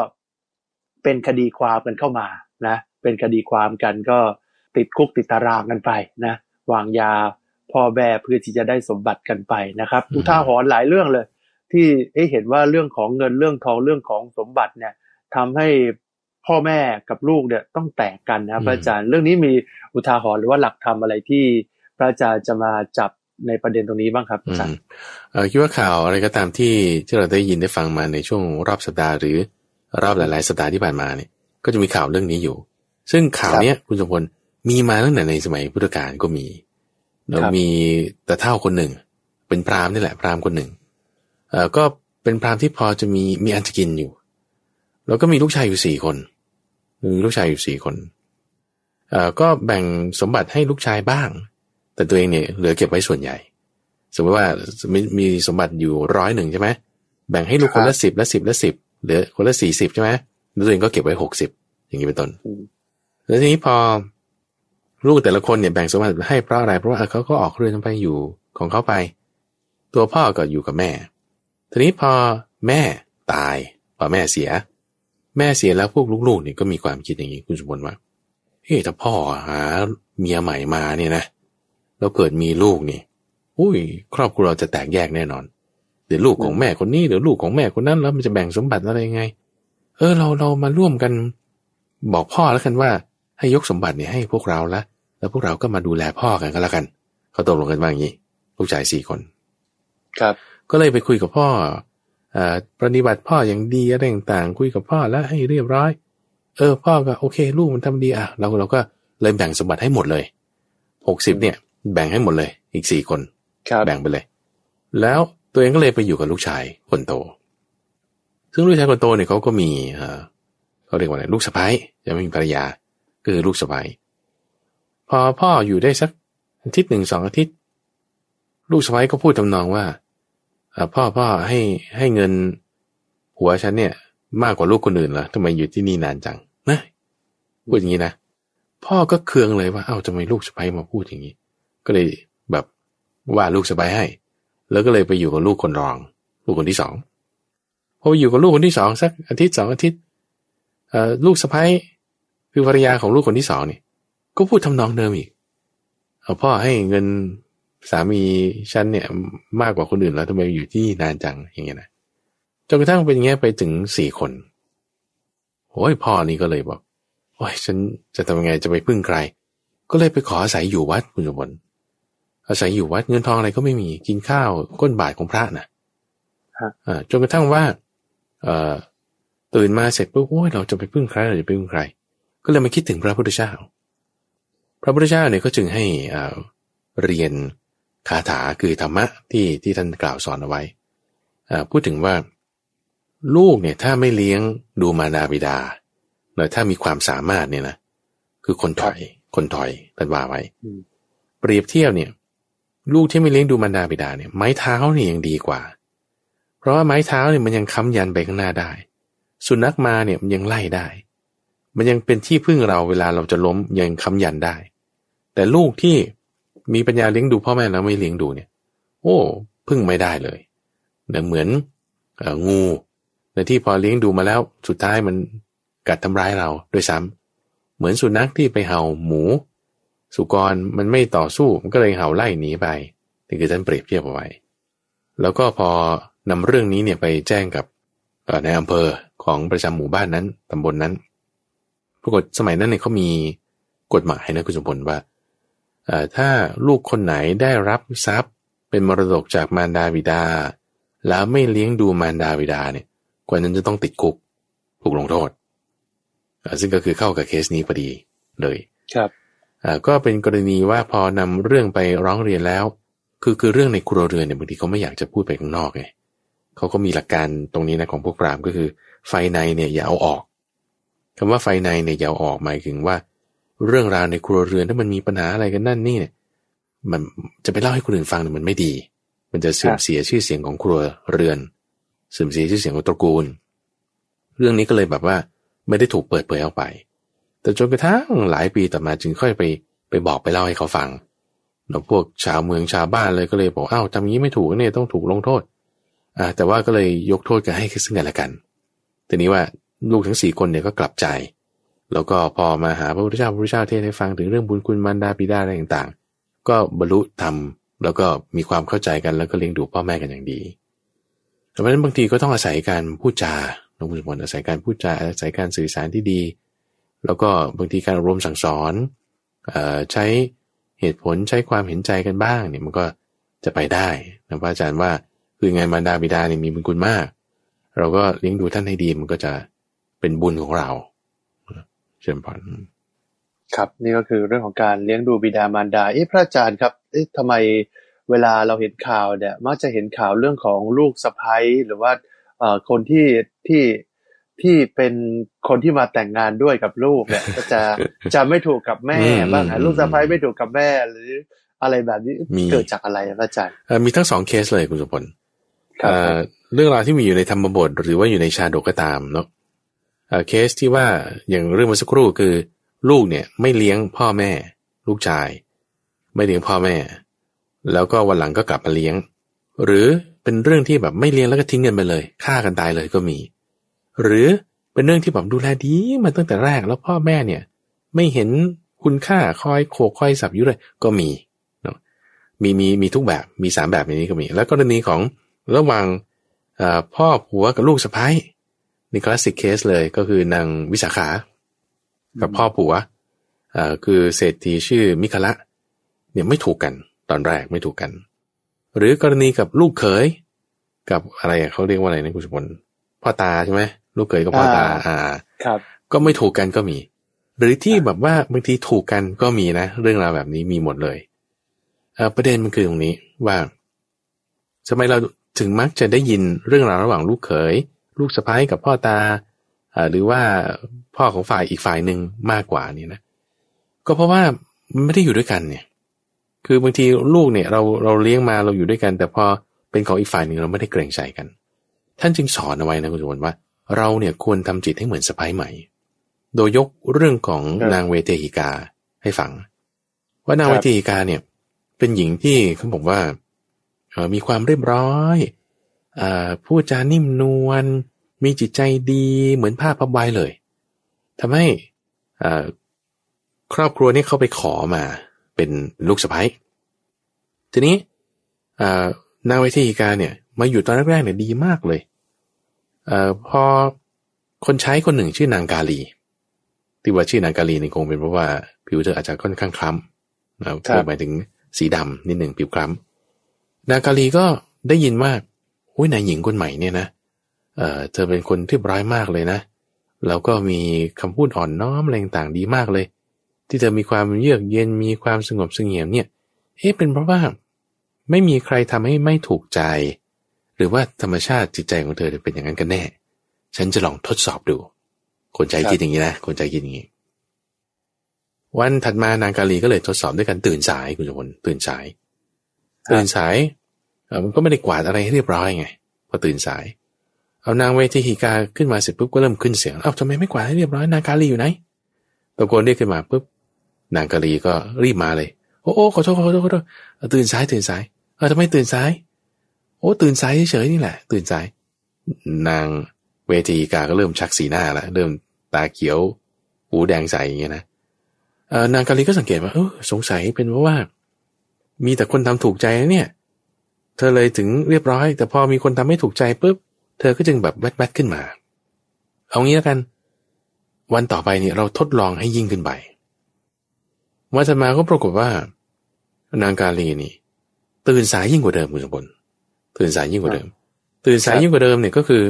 เป็นคดีความกันเข้ามานะเป็นคดีความกันก็ติดคุกติดตารางกันไปนะวางยาพ่อแม่เพื่อที่จะได้สมบัติกันไปนะครับอุทาหรณ์หลายเรื่องเลย ที่เห็นว่าเรื่องของเงินเรื่องทองเรื่องของสมบัติเนี่ยทำให้พ่อแม่กับลูกเนี่ยต้องแตกกันนะพระอาจารย์เรื่องนี้มีอุทาหรณ์หรือว่าหลักธรรมอะไรที่พระอาจารย์จะมาจับในประเด็นตรงนี้บ้างครับอาจารย์คิดว่าข่าวอะไรก็ตามที่ที่เราได้ยินได้ฟังมาในช่วงรอบสัปดาห์หรือรอบหลาย ๆ สัปดาห์ที่ผ่านมาเนี่ยก็จะมีข่าวเรื่องนี้อยู่ ซึ่งข่าวเนี้ยคุณสมพลมีมาตั้งแต่ในสมัยพุทธกาลก็มีเรามีตาเท่าคนหนึ่ง เป็นพราหมณ์นี่แหละพราหมณ์คนหนึ่งเอ่อ ก็เป็นพราหมณ์ที่พอจะมีมีอันจะกินอยู่ แล้วก็มีลูกชายอยู่สี่คนมีลูกชายอยู่สี่คนเอ่อก็แบ่งสมบัติให้ลูกชายบ้าง แต่ตัวเองเนี่ยเหลือเก็บไว้ส่วนใหญ่ สมมติว่ามีมีสมบัติอยู่ร้อยหนึ่งใช่ไหมแบ่งให้ลูกคนละสิบละสิบละสิบเหลือคนละสี่สิบใช่ไหมแล้วตัวเองก็เก็บไว้หกสิบอย่างนี้เป็นต้นแล้วทีนี้พอลูกแต่ละคนเนี่ยแบ่งสมบัติให้เพราะอะไรเพราะว่าเขาก็ออกเรือนไปอยู่ของเขาไป ตัวพ่อก็อยู่กับแม่ ทีนี้พอแม่ตายพอแม่เสีย แม่เสียแล้วพวกลูกๆเนี่ยก็มีความคิดอย่างนี้คุณสมบัติว่าเฮ้ยถ้าพ่อหาเมียใหม่มาเนี่ยนะแล้วเกิดมีลูกนี่อุ้ย ครอบครัวเราจะแตกแยกแน่นอน เดี๋ยวลูกของแม่คนนี้เดี๋ยวลูกของแม่คนนั้นแล้วมันจะแบ่งสมบัติอะไรยังไง เออเราเรามาร่วมกัน บอกพ่อแล้วกันว่า ให้ยกสมบัติเนี่ยให้พวกเราละแล้วพวกเราก็มาดูแลพ่อกันก็แล้วกันเขาตกลงกันว่าอย่างนี้ลูกชายสี่คน ครับ ก็เลยไปคุยกับพ่ออปฏิบัติพ่ออย่างดีอะไรต่างๆคุยกับพ่อแล้วให้เรียบร้อย เออ พ่อก็โอเค ลูกมันทำดีอะเราเราก็เลยแบ่งสมบัติให้หมดเลยหกสิบเนี่ย แบ่งให้หมดเลย อีกสี่คนแบ่งไปเลย แล้วตัวเองก็เลยไปอยู่กับลูกชายคนโต ซึ่งลูกชายคนโตเนี่ยเขาก็มีเออเขาเรียกว่าอะไรลูกสะใภ้จะไม่มีภรรยาก็คือลูกสะใภ้พอพ่ออยู่ได้สักอาทิตย์หนึ่งสองอาทิตย์ ลูกสะใภ้ก็พูดทำนองว่า พ่อพ่อให้ให้เงินหัวฉันเนี่ย มากกว่าลูกคนอื่นเหรอทำไมอยู่ที่นี่นานจังนะพูดอย่างนี้นะพ่อก็เคืองเลยว่าเอ้าทำไมลูกสะใภ้มาพูดอย่างนี้ ก็เลยแบบว่าลูกสะใภ้ให้ แล้วก็เลยไปอยู่กับลูกคนรอง ลูกคนที่สองพออยู่กับลูกคนที่สองสักอาทิตย์สองอาทิตย์ลูกสะใภ้คือภรรยาของลูกคนที่สองนี่ก็พูดทำนองเดิมอีกเอาพ่อให้เงิน สามีฉันเนี่ยมากกว่าคนอื่นแล้วทำไมอยู่ที่นานจังอย่างเงี้ยนะจนกระทั่งเป็นอย่างเงี้ยไปถึงสี่คนโอ้ยพ่อนี่ก็เลยบอกโอ้ยฉันจะทำยังไงจะไปพึ่งใคร ก็เลยไปขออาศัยอยู่วัดคุณสมบัติอาศัยอยู่วัดเงินทองอะไรก็ไม่มีกินข้าวก้นบาทของพระนะอ่าจนกระทั่งว่าเอ่อตื่นมาเสร็จปุ๊บโอ้ยเราจะไปพึ่งใครเราจะไปพึ่งใคร ก็เลยมาคิดถึงพระพุทธเจ้า พระพุทธเจ้าเนี่ยก็จึงให้เรียน คาถาคือธรรมะที่ที่ท่านกล่าวสอนเอาไว้พูดถึงว่า ลูกเนี่ยถ้าไม่เลี้ยงดูมานาบิดาแล้วถ้ามีความสามารถเนี่ยนะคือคนถอย คนถอยท่านว่าไว้เปรียบเทียบเนี่ย ลูกที่ไม่เลี้ยงดูมารดาบิดาเนี่ยไม้เท้าเนี่ยยังดีกว่า เพราะว่าไม้เท้าเนี่ยมันยังค้ำยันไปข้างหน้าได้ สุนัขมาเนี่ยมันยังไล่ได้ มันยังเป็นที่พึ่งเราเวลาเราจะล้มยังค้ำยันได้ แต่ลูกที่ มีปัญญาเลี้ยงดูพ่อแม่แล้วไม่เลี้ยงดูเนี่ย โอ้พึ่งไม่ได้เลยเหมือนงูในที่พอเลี้ยงดูมาแล้วสุดท้ายมันกัดทำร้ายเราด้วยซ้ำเหมือนสุนัขที่ไปเห่าหมู สุกรมันไม่ต่อสู้มันก็เลยเห่าไล่หนีไปนี่คือท่านเปรียบเทียบเอาไว้ แล้วก็พอนำเรื่องนี้เนี่ยไปแจ้งกับในอำเภอของประจำหมู่บ้านนั้นตำบลนนั้น ปรากฏสมัยนั้นเนี่ยเขามีกฎหมายนะคุณสมพลว่า ถ้าลูกคนไหนได้รับทรัพย์เป็นมรดกจากมารดาบิดา แล้วไม่เลี้ยงดูมารดาบิดาเนี่ยกว่านั้นจะต้องติดคุกถูกลงโทษซึ่งก็คือเข้ากับเคสนี้พอดีเลยครับก็เป็นกรณีว่าพอนำเรื่องไปร้องเรียนแล้ว คือคือเรื่องในครัวเรือนเนี่ยบางทีเขาไม่อยากจะพูดไปข้างนอกไงเขาก็มีหลักการตรงนี้นะของพวกปรามก็คือ ไฟในเนี่ยอย่าเอาออกคำว่าไฟในเนี่ยอย่าเอาออกหมายถึงว่า เรื่องราวในครัวเรือนถ้ามันมีปัญหาอะไรกันนั่นนี่เนี่ยมันจะไปเล่าให้คนอื่นฟังเนี่ยมันไม่ดี มันจะเสื่อมเสียชื่อเสียงของครัวเรือน เสื่อมเสียชื่อเสียงของตระกูล เรื่องนี้ก็เลยแบบว่าไม่ได้ถูกเปิดเผยออกไป แต่จนกระทั่งหลายปีต่อมาจึงค่อยไปไปบอกไปเล่าให้เขาฟังแล้วพวกชาวเมืองชาวบ้านเลยก็เลยบอกอ้าวทำงี้ไม่ถูกเนี่ยต้องถูกลงโทษอ่าแต่ว่าก็เลยยกโทษกันให้ซึ่งกันและกัน ทีนี้ว่าลูกทั้งสี่คนเนี่ยก็กลับใจ แล้วก็พอมาหาพระพุทธเจ้าพระพุทธเจ้าเทศให้ฟังถึงเรื่องบุญคุณมารดาบิดาอะไรต่างๆ ก็บรรลุธรรมแล้วก็มีความเข้าใจกันแล้วก็เลี้ยงดูพ่อแม่กันอย่างดีเพราะฉะนั้นบางทีก็ต้องอาศัยการพูดจาหลวงปู่สมบัอาศัยการพูดจาอาศัยการสื่อสารที่ดี แล้วก็บางทีการอบรมสั่งสอนใช้เหตุผลใช้ความเห็นใจกันบ้างเนี่ยมันก็จะไปได้นะพระอาจารย์ว่าคือไงมารดาบิดาเนี่ยมีบุญคุณมาก เราก็เลี้ยงดูท่านให้ดีมันก็จะเป็นบุญของเรา ชิญพรครับนี่ก็คือเรื่องของการเลี้ยงดูบิดามารดาเอ๊ะพระอาจารย์ครับเอ๊ะทำไมเวลาเราเห็นข่าวเนี่ยมักจะเห็นข่าวเรื่องของลูกสะพ้ยหรือว่าเอ่อคนที่ที่ที่เป็นคนที่มาแต่งงานด้วยกับลูกเนี่ยก็จะจะไม่ถูกกับแม่บ้างลูกสะพ้ยไม่ถูกกับแม่หรืออะไรแบบนี้เกิดจากอะไรอาจารย์มีทั้งสองเคสเลยคุณสุพลเรื่องราวที่มีอยู่ในธรรมบทหรือว่าอยู่ในชาดกก็ตามเนาะ เคสที่ว่าอย่างเรื่องเมื่อสักครู่คือ ลูกเนี่ยไม่เลี้ยงพ่อแม่ ลูกชาย ไม่เลี้ยงพ่อแม่ แล้วก็วันหลังก็กลับมาเลี้ยง หรือเป็นเรื่องที่แบบไม่เลี้ยงแล้วก็ทิ้งกันไปเลยฆ่ากันตายเลยก็มี หรือเป็นเรื่องที่แบบดูแลดีมาตั้งแต่แรกแล้วพ่อแม่เนี่ย ไม่เห็นคุณค่าคอยโขกคอยสับอยู่เลยก็มีเนาะมีมีมีทุกแบบมีสามแบบนี้ก็มี แล้วกรณีของระหว่างพ่อผัวกับลูกสะพ้าย นี่คลาสสิกเคสเลยก็คือนางวิสาขา กับพ่อผัวอ่าคือเศรษฐีชื่อมิคละเนี่ยไม่ถูกกัน ตอนแรกไม่ถูกกัน หรือกรณีกับลูกเขย กับอะไรเขาเรียกว่าอะไรนะคุณสมบัติพ่อตาใช่ไหมลูกเขยกับพ่อตาอ่าครับ ก็ไม่ถูกกันก็มี หรือที่แบบว่าบางทีถูกกันก็มีนะ เรื่องราวแบบนี้มีหมดเลยเออประเด็นมันคือตรงนี้ว่าทำไมเราถึงมักจะได้ยินเรื่องราวระหว่างลูกเขย ลูกสะพ้ายกับพ่อตาหรือว่าพ่อของฝ่ายอีกฝ่ายหนึ่งมากกว่านี่นะก็เพราะว่าไม่ได้อยู่ด้วยกันเนี่ย คือบางทีลูกเนี่ยเราเราเลี้ยงมาเราอยู่ด้วยกัน แต่พอเป็นของอีกฝ่ายหนึ่งเราไม่ได้เกรงใจกัน ท่านจึงสอนเอาไว้นะคุณผู้ชมว่า เราเนี่ยควรทำจิตให้เหมือนสะพ้ายใหม่ โดยยกเรื่องของนางเวเทหิกาให้ฟัง ว่านางเวเทหิกาเนี่ย เป็นหญิงที่เขาบอกว่ามีความเรียบร้อย พูดจานิ่มนวลมีจิตใจดีเหมือนผ้าพับใบเลยทำให้ครอบครัวนี้เขาไปขอมาเป็นลูกสะใภ้ทีนี้นางวิทีกาเนี่ยมาอยู่ตอนแรกๆเนี่ยดีมากเลยอพอคนใช้คนหนึ่งชื่อนางกาลี ที่ว่าชื่อนางกาลีนี่คงเป็นเพราะว่าผิวเธออาจจะค่อนข้างคล้ำนะหมายถึงสีดำนิดหนึ่งผิวคล้ำนางกาลีก็ได้ยินว่า อุ้ยนายหญิงคนใหม่เนี่ยนะเออเธอเป็นคนที่ร้ายมากเลยนะ แล้วก็มีคำพูดอ่อนน้อมอะไรต่างดีมากเลย ที่เธอมีความเยือกเย็นมีความสงบเสงี่ยมเนี่ยเอ๊ะเป็นเพราะว่าไม่มีใครทำให้ไม่ถูกใจ หรือว่าธรรมชาติจิตใจของเธอเป็นอย่างนั้นกันแน่ ฉันจะลองทดสอบดู คนใจคิดอย่างนี้นะคนใจคิดอย่างนี้วันถัดมานางกาลีก็เลยทดสอบด้วยการตื่นสายคุณสมบัติตื่นสาย ตื่นสาย มันก็ไม่ได้กวาดอะไรให้เรียบร้อยไงพอตื่นสาย เอานางเวทีหิกาขึ้นมาเสร็จปุ๊บก็เริ่มขึ้นเสียงเอ้าทำไมไม่กวาดให้เรียบร้อยนางกาลีอยู่ไหนตะโกนเรียกขึ้นมาปุ๊บนางกาลีก็รีบมาเลย โอ้โอ้ขอโทษขอโทษขอโทษตื่นสายตื่นสายเออทำไมตื่นสาย โอ้ตื่นสายเฉยๆนี่แหละ ตื่นสาย นางเวทีกาก็เริ่มชักสีหน้าละเริ่มตาเขียวหูแดงใสอย่างเงี้ยนะเออนางกาลีก็สังเกตว่าเออสงสัยเป็นเพราะว่า มีแต่คนทำถูกใจนะเนี่ย เธอเลยถึงเรียบร้อย แต่พอมีคนทำไม่ถูกใจปุ๊บ เธอก็จึงแบบแวดๆขึ้นมา เอางี้แล้วกัน วันต่อไปเนี่ยเราทดลองให้ยิ่งขึ้นไปวันถัดมาก็ปรากฏว่า นางกาลีนี่ ตื่นสายยิ่งกว่าเดิมคุณสมบัติตื่นสายยิ่งกว่าเดิม ตื่นสายยิ่งกว่าเดิมเนี่ยก็คือ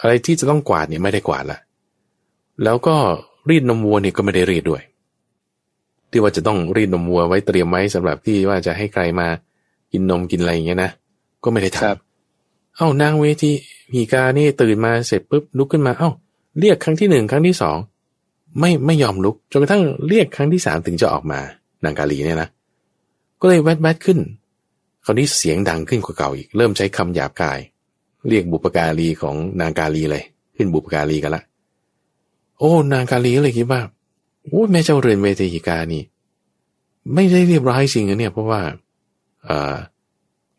อะไรที่จะต้องกวาดเนี่ยไม่ได้กวาดละแล้วก็รีดนมวัวเนี่ยก็ไม่ได้รีดด้วย ที่ว่าจะต้องรีดนมวัวไว้เตรียมไว้สำหรับที่ว่าจะให้ใครมา กินนมกินอะไรอย่างเงี้ยนะก็ไม่ได้ทำเอ้านางเวทีหีกานี่ตื่นมาเสร็จปุ๊บลุกขึ้นมาเอ้า เรียกครั้งที่หนึ่งครั้งที่สองไม่ไม่ยอมลุกจนกระทั่งเรียกครั้งที่สามถึงจะออกมานางกาลีเนี่ยนะก็เลยแวดแวดขึ้นคราวนี้เสียงดังขึ้นกว่าเก่าอีก เริ่มใช้คำหยาบกาย เรียกบุปการีของนางกาลีเลย ขึ้นบุปการีกันละโอ้ นางกาลีเลยคิดว่าโอ้แม่เจ้าเรือนเวทีกานี่ ไม่ได้เรียบร้อยจริงนะเนี่ยเพราะว่า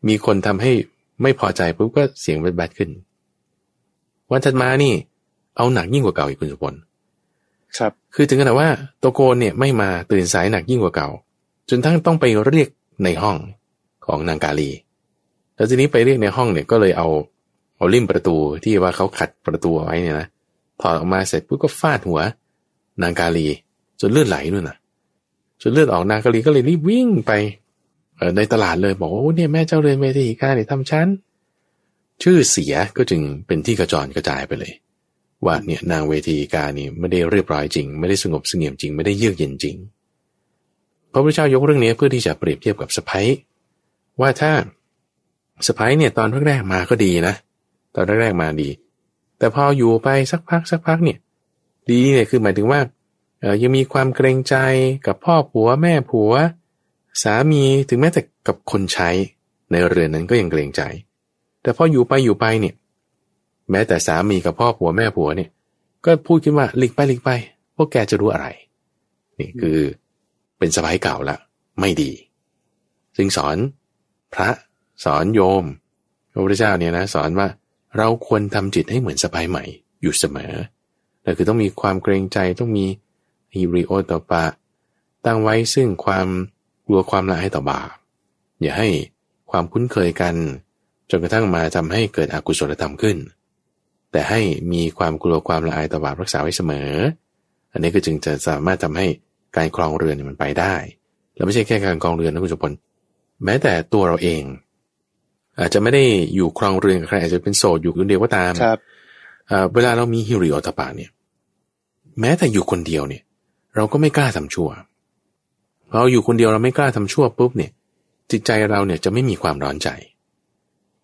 มีคนทำให้ไม่พอใจปุ๊บก็เสียงแบดขึ้น วันถัดมานี่ เอาหนักยิ่งกว่าเก่าอีกคุณสุพลครับ คือถึงขนาดว่าตัวโกนเนี่ยไม่มาตื่นสายหนักยิ่งกว่าเก่า จนทั้งต้องไปเรียกในห้องของนางกาลี แล้วทีนี้ไปเรียกในห้องเนี่ยก็เลยเอาเอาลิ่มประตูที่ว่าเขาขัดประตูเอาไว้เนี่ยนะถอดออกมาเสร็จปุ๊บก็ฟาดหัว นางกาลี จนเลือดไหลนู่นน่ะจนเลือดออกนางกาลีก็เลยรีบวิ่งไปเอ่อ ในตลาดเลยบอกว่าเนี่ยแม่เจ้าเรือนเวทีกาเนี่ยทำชั้น ชื่อเสียก็จึงเป็นที่กระจรกระจายไปเลย ว่าเนี่ยนางเวทีการนี่ไม่ได้เรียบร้อยจริง ไม่ได้สงบเสงี่ยมจริง ไม่ได้เยือกเย็นจริง พระพุทธเจ้ายกเรื่องนี้เพื่อที่จะเปรียบเทียบกับสะพ้ยว่าถ้าสะพ้ยเนี่ยตอนแรกๆมาก็ดีนะ ตอนแรกๆมาดี แต่พออยู่ไปสักพักสักพักเนี่ย ดีเนี่ยคือหมายถึงว่าเออยังมีความเกรงใจกับพ่อผัวแม่ผัว สามีถึงแม้แต่กับคนใช้ในเรือนนั้นก็ยังเกรงใจ แต่พออยู่ไปอยู่ไปเนี่ยแม้แต่สามีกับพ่อผัวแม่ผัวเนี่ย ก็พูดขึ้นว่าหลีกไปหลีกไป พวกแกจะรู้อะไร นี่คือเป็นสบายเก่าละ ไม่ดี จึงสอนพระสอนโยมพระพุทธเจ้าเนี่ยนะสอนว่าเราควรทำจิตให้เหมือนสบายใหม่อยู่เสมอนั่คือต้องมีความเกรงใจต้องมีฮิริโอตปะ ตั้งไว้ซึ่งความ กลัวความละให้ต่อบาปอย่าให้ความคุ้นเคยกันจนกระทั่งมาทำให้เกิดอกุศลธรรมขึ้น แต่ให้มีความกลัวความละอายต่อบาปรักษาไว้เสมอ อันนี้ก็จึงจะสามารถทำให้การครองเรือนมันไปได้ แล้วไม่ใช่แค่การครองเรือนนะคุณสุพลแม้แต่ตัวเราเอง อาจจะไม่ได้อยู่ครองเรือนกับใครอาจจะเป็นโสดอยู่คนเดียวก็ตามครับเอ่อเวลาเรามีฮิริโอตปาเนี่ย แม้แต่อยู่คนเดียวเนี่ย เราก็ไม่กล้าทำชั่วพอ เราอยู่คนเดียวเราไม่กล้าทำชั่วปุ๊บเนี่ย จิตใจเราเนี่ยจะไม่มีความร้อนใจ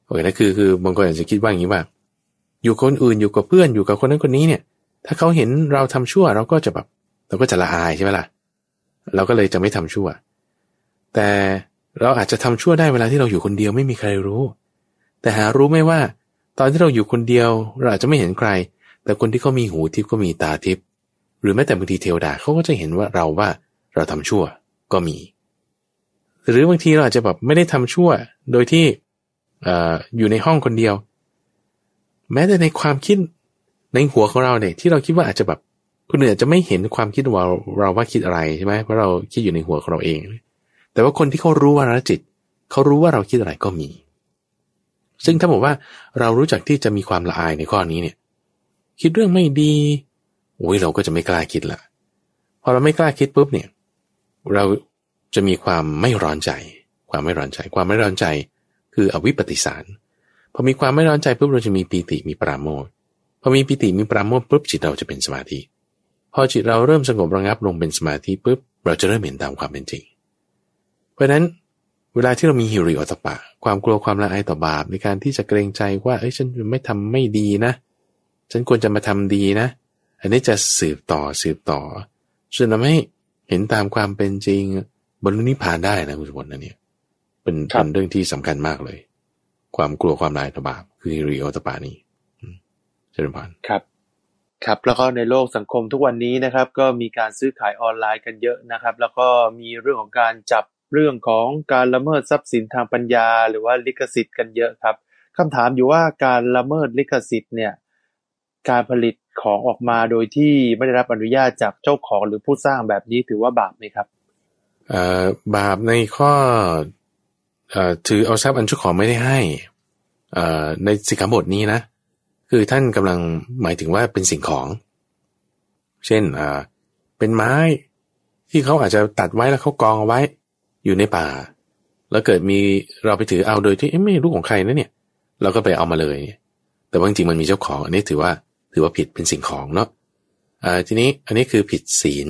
โอเคนะคือคือบางคนอาจจะคิดว่าอย่างนี้ว่า อยู่คนอื่นอยู่กับเพื่อนอยู่กับคนนั้นคนนี้เนี่ย ถ้าเขาเห็นเราทำชั่วเราก็จะแบบเราก็จะละอายใช่ไหมล่ะเราก็เลยจะไม่ทำชั่ว แต่เราอาจจะทำชั่วได้เวลาที่เราอยู่คนเดียวไม่มีใครรู้ แต่หารู้ไหมว่า ตอนที่เราอยู่คนเดียวเราอาจจะไม่เห็นใคร แต่คนที่เขามีหูทิพย์ก็มีตาทิพย์หรือแม้แต่บางทีเทวดาเขาก็จะเห็นว่าเราว่าเราทำชั่ว ก็มี หรือบางทีเราอาจจะแบบไม่ได้ทำชั่ว โดยที่เอ่ออยู่ในห้องคนเดียว แม้แต่ในความคิดในหัวของเราเนี่ยที่เราคิดว่าอาจจะแบบคนอื่นอาจจะไม่เห็นความคิดว่าเราว่าคิดอะไรใช่ไหมเพราะเราคิดอยู่ในหัวของเราเอง แต่ว่าคนที่เขารู้ว่าเราจิต เขารู้ว่าเราคิดอะไรก็มี ซึ่งถ้าบอกว่าเรารู้จักที่จะมีความละอายในข้อนี้เนี่ย คิดเรื่องไม่ดีโอ้ยเราก็จะไม่กล้าคิดละพอเราไม่กล้าคิดปุ๊บเนี่ย เราจะมีความไม่ร้อนใจ ความไม่ร้อนใจ ความไม่ร้อนใจ คืออวิปปิสารพอมีความไม่ร้อนใจปุ๊บเราจะมีปีติมีปราโมทพอมีปีติมีปราโมทปุ๊บจิตเราจะเป็นสมาธิ พอจิตเราเริ่มสงบระงับลงเป็นสมาธิปุ๊บเราจะเริ่มเห็นตามความเป็นจริง เพราะฉะนั้นเวลาที่เรามีฮิริโอตปะ ความกลัวความละอายต่อบาปในการที่จะเกรงใจว่าเอ้ยฉันไม่ทำไม่ดีนะ ฉันควรจะมาทำดีนะ อันนี้จะสืบต่อสืบต่อจนทำให้ เห็นตามความเป็นจริงบรรลุนิพพานได้นะคุณสมบัตินะเนี่ยเป็นครับเป็นเรื่องที่สำคัญมากเลย ความกลัวความละอายต่อบาปคือฮิริโอตปานี่อืมเจริญพรครับ ครับ แล้วก็ในโลกสังคมทุกวันนี้นะครับ ก็มีการซื้อขายออนไลน์กันเยอะนะครับ แล้วก็มีเรื่องของการจับเรื่องของการละเมิดทรัพย์สินทางปัญญา หรือว่าลิขสิทธิ์กันเยอะครับคำถามอยู่ว่าการละเมิดลิขสิทธิ์เนี่ย การผลิต ของออกมาโดยที่ไม่ได้รับอนุญาตจากเจ้าของหรือผู้สร้างแบบนี้ถือว่าบาปไหมครับเอ่อบาปในข้ออถือเอาทรัพย์อันชั่วของไม่ได้ให้ในสิกขาบทนี้นะ คือท่านกำลังหมายถึงว่าเป็นสิ่งของ เช่นเป็นไม้ที่เขาอาจจะตัดไว้แล้วเขากองเอาไว้ อยู่ในป่า แล้วเกิดมีเราไปถือเอาโดยที่ไม่รู้ของใครนะเนี่ย เราก็ไปเอามาเลย แต่ว่าจริงมันมีเจ้าของ อันนี้ถือว่า ถือว่าผิดเป็นสิ่งของเนาะอ่าทีนี้อันนี้คือผิดศีล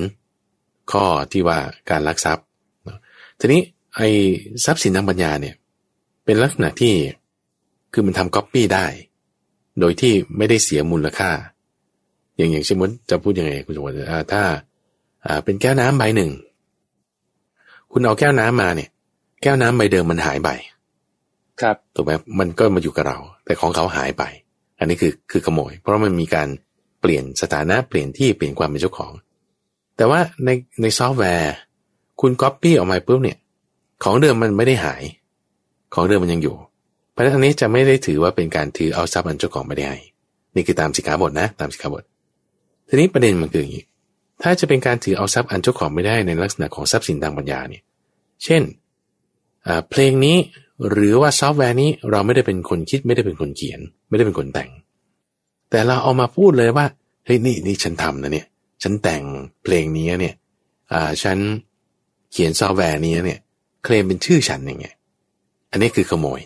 ข้อที่ว่าการลักทรัพย์เนอะทีนี้ไอ้ทรัพย์สินทางปัญญาเนี่ยเป็นลักษณะที่คือมันทำก๊อปปี้ได้ โดยที่ไม่ได้เสียมูลค่า อย่างอย่างเช่นว่าจะพูดยังไงคุณสมบัติอ่าถ้าอ่าเป็นแก้วน้ำใบหนึ่ง คุณเอาแก้วน้ำมาเนี่ย แก้วน้ำใบเดิมมันหายไป ครับถูกไหมมันก็มาอยู่กับเรา แต่ของเขาหายไป อันนี้คือคือขโมย เพราะมันมีการเปลี่ยนสถานะเปลี่ยนที่เปลี่ยนความเป็นเจ้าของ แต่ว่าในในซอฟต์แวร์ คุณก๊อปปี้ออกมาปุ๊บเนี่ย ของเดิมมันไม่ได้หาย ของเดิมมันยังอยู่ เพราะฉะนั้นนี้จะไม่ได้ถือว่าเป็นการถือเอาทรัพย์อันเจ้าของไม่ได้ให้นี่คือตามสิกขาบทนะ ตามสิกขาบท ทีนี้ประเด็นมันคืออย่างนี้ ถ้าจะเป็นการถือเอาทรัพย์อันเจ้าของไม่ได้ในลักษณะของทรัพย์สินทางปัญญาเนี่ย เช่นเพลงนี้หรือว่าซอฟต์แวร์นี้เราไม่ได้เป็นคนคิดไม่ได้เป็นคนเขียน ไม่ได้เป็นคนแต่ง แต่เราเอามาพูดเลยว่าเฮ้ยนี่นี่ฉันทำนะเนี่ย ฉันแต่งเพลงนี้เนี่ยอ่าฉันเขียนซอฟต์แวร์นี้เนี่ย เคลมเป็นชื่อฉันอย่างเงี้ยอันนี้คือขโมย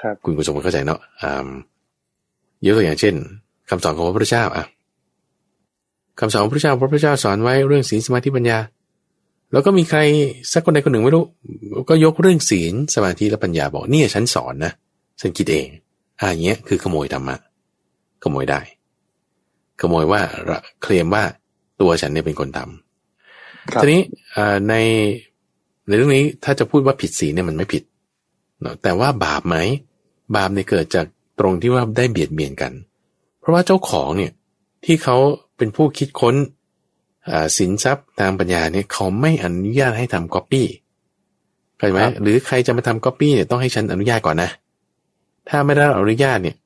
ครับ คุณผู้ชมเข้าใจเนาะอ่ายกตัวอย่างเช่นคำสอนของพระพุทธเจ้าอะคำสอนของพระพุทธเจ้าพระพุทธเจ้าสอนไว้เรื่องศีลสมาธิปัญญา แล้วก็มีใครสักคนใดคนหนึ่งไม่รู้ ก็ยกเรื่องศีลสมาธิและปัญญาบอกนี่ฉันสอนนะฉันคิดเอง อ่าอย่างเงี้ยคือขโมยธรรมะ ขโมยได้ ขโมยว่าเคลมว่าตัวฉันเนี่ยเป็นคนทำทีนี้ในในเรื่องนี้ถ้าจะพูดว่าผิดศีลเนี่ยมันไม่ผิดแต่ว่าบาปไหม บาปเนี่ยเกิดจากตรงที่ว่าได้เบียดเบียนกัน เพราะว่าเจ้าของเนี่ยที่เขาเป็นผู้คิดค้นสินทรัพย์ทางปัญญาเนี่ยเขาไม่อนุญาตให้ทำก๊อปปี้เข้าใจไหมหรือใครจะมาทำก๊อปปี้เนี่ยต้องให้ฉันอนุญาตก่อนนะ ถ้าไม่ได้อนุญาตเนี่ย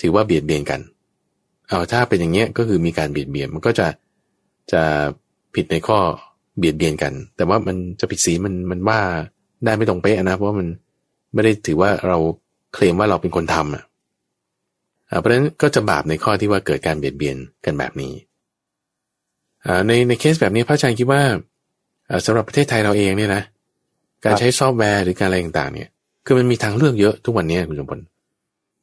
ถือว่าเบียดเบียนกัน เอาถ้าเป็นอย่างเงี้ยก็คือมีการเบียดเบียนมันก็จะจะผิดในข้อเบียดเบียนกัน แต่ว่ามันจะผิดศีลมันมันว่าได้ไม่ตรงเป๊ะนะเพราะว่ามันไม่ได้ถือว่าเราเคลมว่าเราเป็นคนทำอะเพราะฉะนั้นก็จะบาปในข้อที่ว่าเกิดการเบียดเบียนกันแบบนี้ในในเคสแบบนี้พระอาจารย์คิดว่าสำหรับประเทศไทยเราเองเนี่ยนะ การใช้ซอฟต์แวร์หรือการอะไรต่างๆ เนี่ย คือมันมีทางเลือกเยอะทุกวันนี้คุณสมบัติ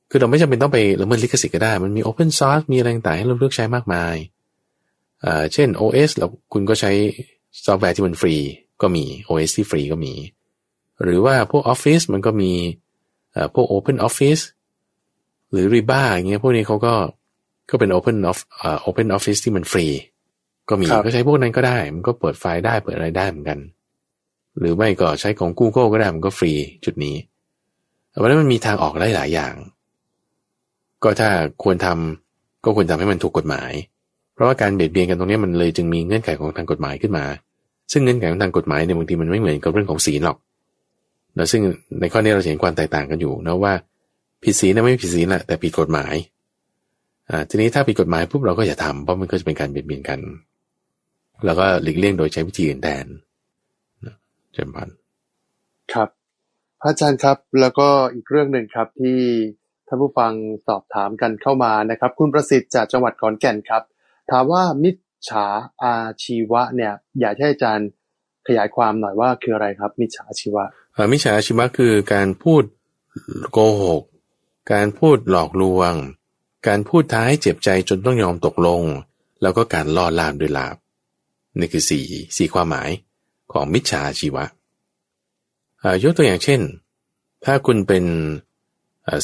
คือเราไม่จำเป็นต้องไปละเมิดลิขสิทธิ์ก็ได้ มันมี Open Source มีอะไรต่างๆให้เราเลือกใช้มากมายเช่น OS เราคุณก็ใช้ซอฟต์แวร์ที่มันฟรีก็มี OS ที่ฟรีก็มี หรือว่าพวก Office มันก็มีพวก Open Office หรือ Riba อย่างเงี้ยพวกนี้เขาก็ก็เป็น Open of uh, Open Office ที่มันฟรี ก็มีก็ใช้พวกนั้นก็ได้ มันก็เปิดไฟล์ได้เปิดอะไรได้เหมือนกัน หรือไม่ก็ใช้ของ Google ก็ได้มันก็ฟรีจุดนี้เพราะนั้นมันมีทางออกหลายอย่าง ก็ถ้าควรทำก็ควรทำให้มันถูกกฎหมาย เพราะว่าการเบียดเบียนกันตรงนี้มันเลยจึงมีเงื่อนไขของทางกฎหมายขึ้นมา ซึ่งเงื่อนไขของทางกฎหมายเนี่ยบางทีมันไม่เหมือนกับเรื่องของศีลหรอกนะซึ่งในข้อนี้เราเห็นความแตกต่างกันอยู่นะว่าผิดศีลนะไม่ผิดศีลแหละแต่ผิดกฎหมายอ่าทีนี้ถ้าผิดกฎหมายปุ๊บเราก็อย่าทำเพราะมันก็จะเป็นการเบียดเบียนกัน แล้วก็หลีกเลี่ยงโดยใช้วิธีอื่นแทน จมพันครับพระอาจารย์ครับ แล้วก็อีกเรื่องหนึ่งครับที่ท่านผู้ฟังสอบถามกันเข้ามานะครับ คุณประสิทธิ์จากจังหวัดขอนแก่นครับ ถามว่ามิจฉาอาชีวะเนี่ย อยากให้อาจารย์ขยายความหน่อยว่าคืออะไรครับ มิจฉาชีวะมิจฉาชีวะคือการพูดโกหก การพูดหลอกลวง การพูดท้ายเจ็บใจจนต้องยอมตกลง แล้วก็การล่อลามด้วยลาบนี่คือสี่สี่ความหมาย ของมิจฉาชีวะยกตัวอย่างเช่น ถ้าคุณเป็น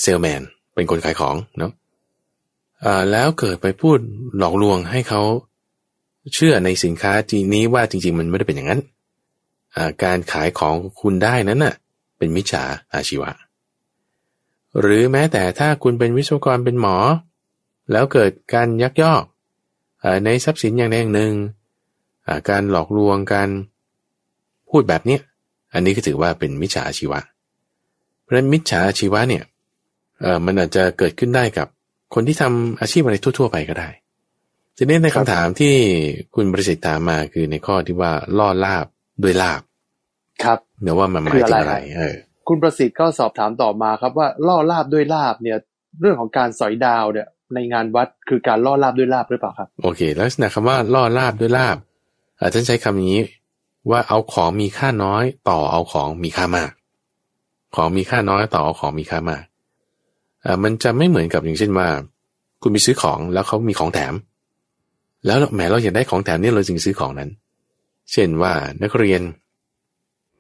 เซลแมน เป็นคนขายของเนาะแล้วเกิดไปพูดหลอกลวงให้เขาเชื่อในสินค้าจีนี้ว่าจริง ๆ มันไม่ได้เป็นอย่างนั้น การขายของคุณได้นั้นน่ะเป็นมิจฉาอาชีวะ หรือแม้แต่ถ้าคุณเป็นวิศวกรเป็นหมอ แล้วเกิดการยักยอกในทรัพย์สินอย่างใดอย่างหนึ่ง การหลอกลวงการ พูดแบบนี้อันนี้ก็ถือว่าเป็นมิจฉาชีวะ เพราะฉะนั้นมิจฉาชีวะเนี่ยมันอาจจะเกิดขึ้นได้กับคนที่ทำอาชีพอะไรทั่ว ๆ ไปก็ได้ ทีนี้ในคำถามที่คุณประสิทธิ์ถามมาคือในข้อที่ว่าล่อลาบด้วยลาบ ครับเดี๋ยวว่ามันหมายถึงอะไร เออ คุณประสิทธิ์ก็สอบถามต่อมาครับว่าล่อลาบด้วยลาบเนี่ย เรื่องของการสอยดาวเนี่ย ในงานวัดคือการล่อลาบด้วยลาบหรือเปล่าครับ โอเค ลักษณะคำว่าล่อลาบด้วยลาบท่านใช้คำนี้ ว่าเอาของมีค่าน้อยต่อเอาของมีค่ามาก ของมีค่าน้อยต่อเอาของมีค่ามากอ่ามันจะไม่เหมือนกับอย่างเช่นว่า คุณไปซื้อของแล้วเขามีของแถม แล้วแหมเราอยากได้ของแถมเนี่ยเราจึงซื้อของนั้น เช่นว่านักเรียน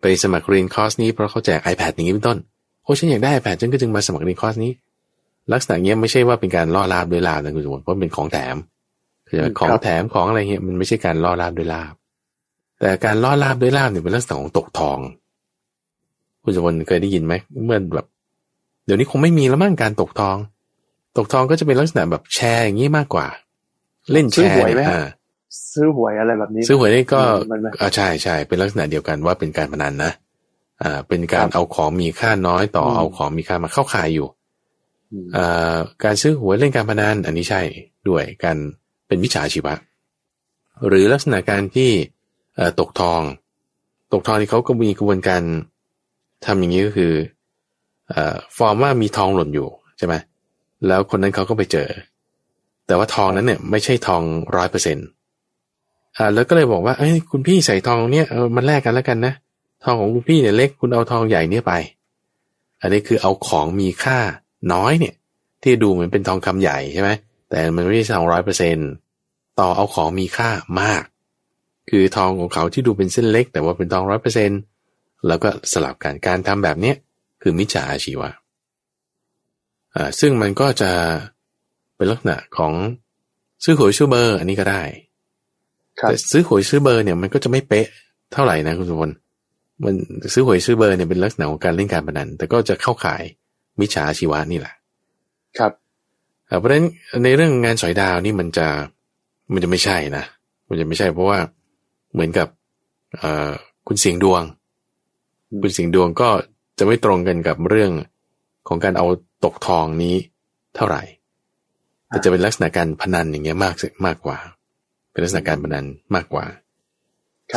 ไปสมัครเรียนคอร์สนี้เพราะเขาแจก iPad อย่างนี้เป็นต้นโอ้ฉันอยากได้ iPad ฉันก็จึงมาสมัครเรียนคอร์สนี้ ลักษณะเงี้ยไม่ใช่ว่าเป็นการล่อลาบด้วยลาบนะคุณสมบัติเพราะเป็นของแถมคือของแถมของอะไรเงี้ยมันไม่ใช่การล่อลาบด้วยลาบ แต่การล่อลาบด้วยลาบเนี่ยเป็นลักษณะของตกทอง คุณสมบัติเคยได้ยินไหมเมื่อแบบ เดี๋ยวนี้คงไม่มีแล้วมั้งการตกทอง ตกทองก็จะเป็นลักษณะแบบแชร์อย่างนี้มากกว่า เล่นแชร์อ่าซื้อหวยอะไรแบบนี้ ซื้อหวยนี่ก็อ่าใช่ใช่เป็นลักษณะเดียวกันว่าเป็นการพนันนะอ่า เป็นการเอาของมีค่าน้อยต่อเอาของมีค่ามาเข้าขายอยู่อ่าการซื้อหวยเล่นการพนันอันนี้ใช่ด้วยการไปเป็นวิชาชีวะ หรือลักษณะการที่ ตกทอง ตกทองที่เขาก็มีกระบวนการทำอย่างนี้ก็คืออฟอร์มว่ามีทองหล่นอยู่ใช่ไหมแล้วคนนั้นเขาก็ไปเจอ แต่ว่าทองนั้นเนี่ยไม่ใช่ทองร้อยเปอร์เซ็นต์อ่าแล้วก็เลยบอกว่าเอ้ยคุณพี่ใส่ทองเนี่ยมันแลกกันแล้วกันนะทองของคุณพี่เนี่ยเล็กคุณเอาทองใหญ่เนี่ยไป อันนี้คือเอาของมีค่าน้อยเนี่ย ที่ดูเหมือนเป็นทองคำใหญ่ใช่ไหมแต่มันไม่ใช่ทองร้อยเปอร์เซ็นต์ต่อเอาของมีค่ามาก คือทองของเขาที่ดูเป็นเส้นเล็ก แต่ว่าเป็นทองร้อยเปอร์เซ็นแล้วก็สลับกันการทำแบบเนี้ยคือมิจฉาอาชีวะอ่าซึ่งมันก็จะเป็นลักษณะของซื้อหวยซื้อเบอร์อันนี้ก็ได้แต่ซื้อหวยซื้อเบอร์เนี่ยมันก็จะไม่เป๊ะเท่าไหร่นะคุณสุวรรณมันซื้อหวยซื้อเบอร์เนี่ยเป็นลักษณะของการเล่นการพนันแต่ก็จะเข้าข่ายมิจฉาชีวะนี่แหละ ครับเพราะฉะนั้นในเรื่องงานสอยดาวนี่มันจะมันจะไม่ใช่นะมันจะไม่ใช่เพราะว่า เหมือนกับเอคุณเสียงดวง คุณเสียงดวงก็จะไม่ตรงกันกับเรื่องของการเอาตกทองนี้เท่าไหร่ แต่จะเป็นลักษณะการพนันอย่างเงี้ยมากมากกว่า เป็นลักษณะการพนันมากกว่า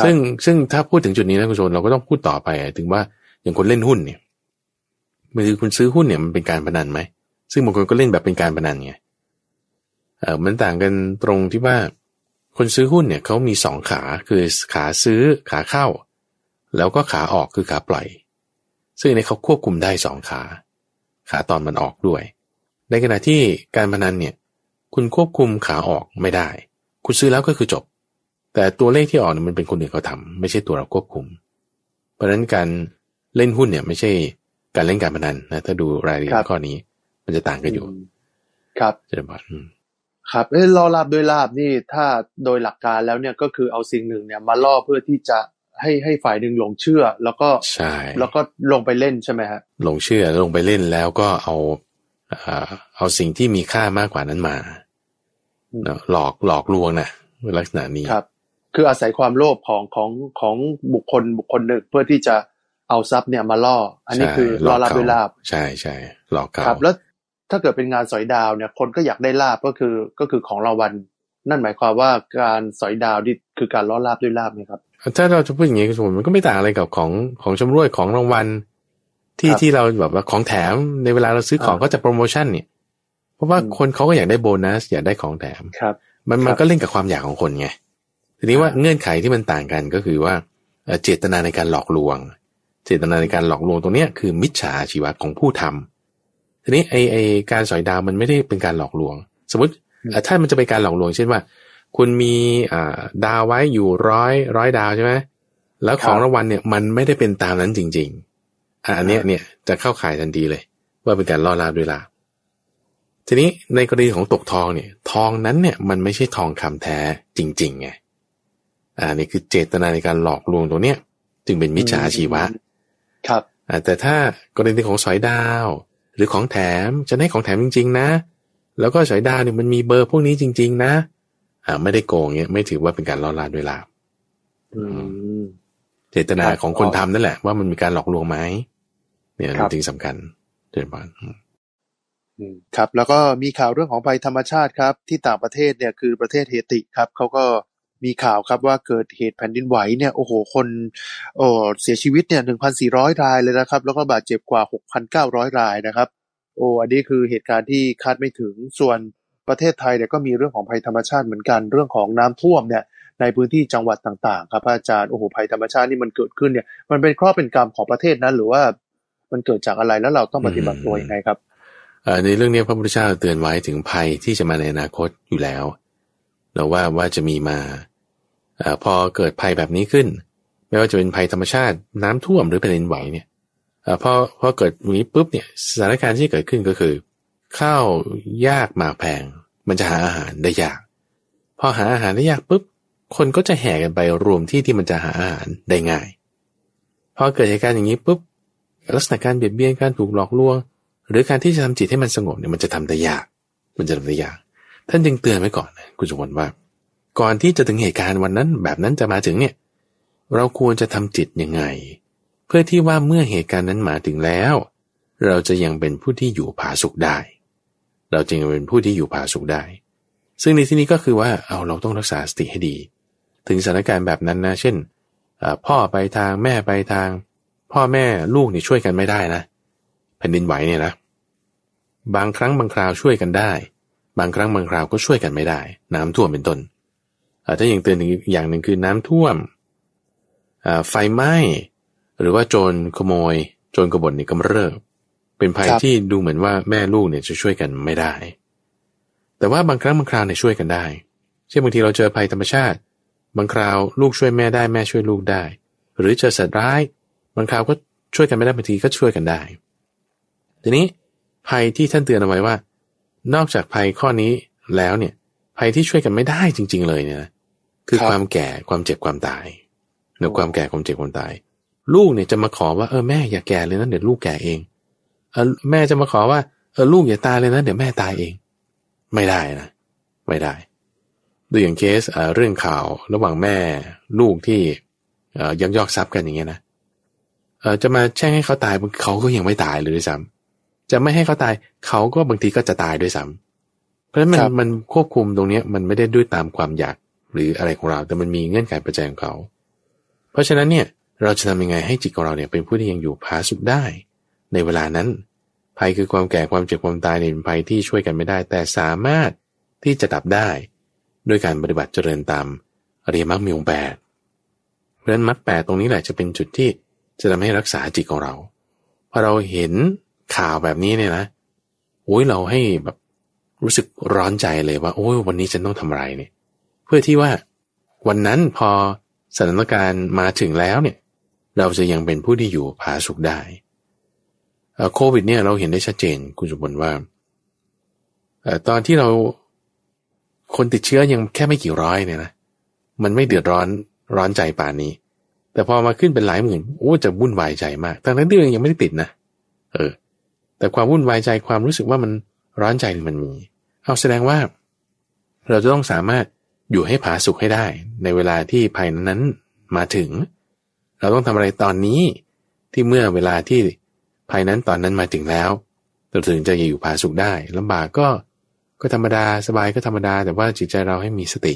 ซึ่งซึ่งถ้าพูดถึงจุดนี้นะคุณชนเราก็ต้องพูดต่อไปถึงว่าอย่างคนเล่นหุ้นเนี่ยมันคือคุณซื้อหุ้นเนี่ยมันเป็นการพนันไหมซึ่งบางคนก็เล่นแบบเป็นการพนันไงเออมันต่างกันตรงที่ว่า คนซื้อหุ้นเนี่ยเขามีสองขาคือขาซื้อขาเข้า แล้วก็ขาออกคือขาปล่อย ซึ่งในเขาควบคุมได้สองขา ขาตอนมันออกด้วย ในขณะที่การพนันเนี่ยคุณควบคุมขาออกไม่ได้ คุณซื้อแล้วก็คือจบ แต่ตัวเลขที่ออกเนี่ยมันเป็นคนอื่นเขาทาไม่ใช่ตัวเราควบคุม เพราะฉะนั้นการเล่นหุ้นเนี่ยไม่ใช่การเล่นการพนันนะถ้าดูรายละเอียดข้อนี้ มันจะต่างกันอยู่ ครับเจริญพร ครับเอ้ล่อลาบด้วยลาบนี่ถ้าโดยหลักการแล้วเนี่ยก็คือเอาสิ่งหนึ่งเนี่ยมาล่อเพื่อที่จะให้ให้ฝ่ายหนึ่งหลงเชื่อ แล้วก็ใช่แล้วก็ลงไปเล่นใช่ไหมฮะหลงเชื่อลงไปเล่นแล้วก็เอาเอาสิ่งที่มีค่ามากกว่านั้นมาหลอกหลอกลวงนะลักษณะนี้ครับ คืออาศัยความโลภของของของบุคคลบุคคลหนึ่งเพื่อที่จะเอาทรัพย์เนี่ยมาล่อ อันนี้คือล่อลาบด้วยลาบใช่ใช่หลอกครับ แล้ว ถ้าเกิดเป็นงานสอยดาวเนี่ยคนก็อยากได้ลาบก็คือก็คือของรางวัลนั่นหมายความว่าการสอยดาวนี่คือการล่อลาบด้วยลาบไหมครับถ้าเราจะพูดอย่างนี้คุณสมมันก็ไม่ต่างอะไรกับของของชมรวยของรางวัลที่ที่เราแบบว่าของแถมในเวลาเราซื้อของก็จะโปรโมชั่นเนี่ย เพราะว่าคนเขาก็อยากได้โบนัส อยากได้ของแถมครับ มันมันก็เล่นกับความอยากของคนไงทีนี้ว่าเงื่อนไขที่มันต่างกันก็คือว่าเจตนาในการหลอกลวง เจตนาในการหลอกลวงตรงนี้คือมิจฉาชีวะของผู้ทำ ทีนี้ไอไอการสอยดาวมันไม่ได้เป็นการหลอกลวง สมมติถ้ามันจะเป็นการหลอกลวงเช่นว่า คุณมีอ่าดาวไว้อยู่ร้อยร้อยดาวใช่ไหมแล้วของรางวัลเนี่ยมันไม่ได้เป็นตามนั้นจริง ๆอันนี้เนี่ยจะเข้าข่ายทันทีเลย ว่าเป็นการล่อลาบด้วยลาบทีนี้ในกรณีของตกทองเนี่ย ทองนั้นเนี่ยมันไม่ใช่ทองคำแท้จริงๆไงอ่านี่คือเจตนาในการหลอกลวงตัวเนี้ย จึงเป็นมิจฉาชีวะ ครับอ่าแต่ถ้ากรณีของสอยดาว หรือของแถมจะให้ของแถมจริง ๆ นะ แล้วก็สอยดาวเนี่ยมันมีเบอร์พวกนี้จริง ๆ นะ อ่า ไม่ได้โกงเนี้ยไม่ถือว่าเป็นการล่อลาด้วยลาบเจตนาของคนทำนั่นแหละ ว่ามันมีการหลอกลวงไหมเนี่ยจริงสำคัญเจนบานครับ แล้วก็มีข่าวเรื่องของภัยธรรมชาติครับ ที่ต่างประเทศเนี่ยคือประเทศเฮติครับเขาก็ มีข่าวครับว่าเกิดเหตุแผ่นดินไหวเนี่ยโอ้โหคนโอ้เสียชีวิตเนี่ยหนึ่งพันสี่ร้อยรายเลยนะครับ แล้วก็บาดเจ็บกว่าหกพันเก้าร้อยรายนะครับโอ้อันนี้คือเหตุการณ์ที่คาดไม่ถึงส่วนประเทศไทยเนี่ยก็มีเรื่องของภัยธรรมชาติเหมือนกันเรื่องของน้ำท่วมเนี่ยในพื้นที่จังหวัดต่างๆ ครับอาจารย์โอ้โหภัยธรรมชาตินี่มันเกิดขึ้นเนี่ยมันเป็นข้อเป็นกรรมของประเทศนั้น หรือว่ามันเกิดจากอะไรแล้วเราต้องปฏิบัติตัวยังไงครับในเรื่องนี้พระพุทธเจ้าเตือนไว้ถึงภัยที่จะมาในอนาคตอยู่แล้ว เราว่าว่าจะมีมาอพอเกิดภัยแบบนี้ขึ้น ไม่ว่าจะเป็นภัยธรรมชาติน้ำท่วมหรือแผ่นดินไหวเนี่ยอพอพอเกิดอย่างนี้ปุ๊บเนี่ยสถานการณ์ที่เกิดขึ้นก็คือ ข้าวยากหมากแพง มันจะหาอาหารได้ยาก พอหาอาหารได้ยากปุ๊บคนก็จะแห่กันไปรวมที่ที่มันจะหาอาหารได้ง่ายพอเกิดเหตุการณ์อย่างนี้ปุ๊บลักษณะการเบียดเบียนการถูกหลอกลวง หรือการที่จะทำจิตให้มันสงบเนี่ยมันจะทำได้ยาก มันจะทำได้ยาก ท่านจึงเตือนไว้ก่อนนะคุณสมบัติว่า ก่อนที่จะถึงเหตุการณ์วันนั้น แบบนั้นจะมาถึงเนี่ย เราควรจะทำจิตยังไง เพื่อที่ว่าเมื่อเหตุการณ์นั้นมาถึงแล้ว เราจะยังเป็นผู้ที่อยู่ผาสุขได้ เราจึงเป็นผู้ที่อยู่ผาสุขได้ ซึ่งในที่นี้ก็คือว่าเอาเราต้องรักษาสติให้ดี ถึงสถานการณ์แบบนั้นนะ เช่นพ่อไปทางแม่ไปทาง พ่อแม่ลูกนี่ช่วยกันไม่ได้นะแผ่นดินไหวเนี่ยนะบางครั้งบางคราวช่วยกันได้ บางครั้งบางคราวก็ช่วยกันไม่ได้ น้ำท่วมเป็นต้นถ้าอย่างเตือนอีกอย่างหนึ่งคือน้ำท่วมไฟไหม้หรือว่าโจรขโมย โจรกบฏนี่กำเริบเป็นภัยที่ดูเหมือนว่าแม่ลูกเนี่ยจะช่วยกันไม่ได้ แต่ว่าบางครั้งบางคราวเนี่ยช่วยกันได้ เช่นบางทีเราเจอภัยธรรมชาติ บางคราวลูกช่วยแม่ได้แม่ช่วยลูกได้ หรือเจอสัตว์ร้าย บางคราวก็ช่วยกันไม่ได้บางทีก็ช่วยกันได้ ทีนี้ภัยที่ท่านเตือนเอาไว้ว่า นอกจากภัยข้อนี้แล้วเนี่ย ภัยที่ช่วยกันไม่ได้จริง ๆ เลยเนี่ยคือความแก่ความเจ็บความตายเนือความแก่ความเจ็บความตาย ลูกเนี่ยจะมาขอว่าเออแม่อย่าแก่เลยนะเดี๋ยวลูกแก่เองเออแม่จะมาขอว่าเออลูกอย่าตายเลยนะเดี๋ยวแม่ตายเอง ไม่ได้นะไม่ได้ดูอย่างเคสเรื่องข่าวระหว่างแม่ลูกที่ยักยอกทรัพย์กันอย่างเงี้ยนะเออจะมาแช่งให้เขาตายเขาก็ยังไม่ตายเลยด้วยซ้ำ จะไม่ให้เขาตาย เขาก็บางทีก็จะตายด้วยซ้ำเพราะฉะนั้นมันมันควบคุมตรงเนี้ยมันไม่ได้ด้วยตามความอยากหรืออะไรของเรา แต่มันมีเงื่อนไขปัจจัยของเขา เพราะฉะนั้นเนี่ยเราจะทำยังไงให้จิตของเราเนี่ยเป็นผู้ที่ยังอยู่ผาสุกได้ ในเวลานั้นภัยคือความแก่ความเจ็บความตายเป็นภัยที่ช่วยกันไม่ได้ แต่สามารถที่จะดับได้ ด้วยการปฏิบัติเจริญตามอริยมรรคมีองค์แปดเพราะฉะนั้นมรรคแปดตรงนี้แหละจะเป็นจุดที่จะทำให้รักษาจิตของเราพอเราเห็น ข่าวแบบนี้เนี่ยนะโอ้ยเราให้แบบรู้สึกร้อนใจเลยว่า โอ้ยวันนี้ฉันต้องทำอะไรเนี่ย เพื่อที่ว่า วันนั้นพอสถานการณ์มาถึงแล้วเนี่ย เราจะยังเป็นผู้ที่อยู่ผาสุขได้โควิดเนี่ยเราเห็นได้ชัดเจนคุณสุบลว่าตอนที่เราคนติดเชื้อยังแค่ไม่กี่ร้อยเนี่ยนะมันไม่เดือดร้อนร้อนใจป่านนี้ แต่พอมาขึ้นเป็นหลายหมื่นโอ้จะวุ่นวายใจมากทั้งนั้นที่ยังไม่ได้ติดนะเออ แต่ความวุ่นวายใจความรู้สึกว่ามันร้อนใจมันมี เอาแสดงว่า เราจะต้องสามารถอยู่ให้ผาสุขให้ได้ ในเวลาที่ภัยนั้นมาถึง เราต้องทำอะไรตอนนี้ที่เมื่อเวลาที่ภัยนั้นตอนนั้นมาถึงแล้วเราถึงจะอยู่ผาสุขได้ลำบากก็ก็ธรรมดาสบายก็ธรรมดา แต่ว่าจิตใจเราให้มีสติ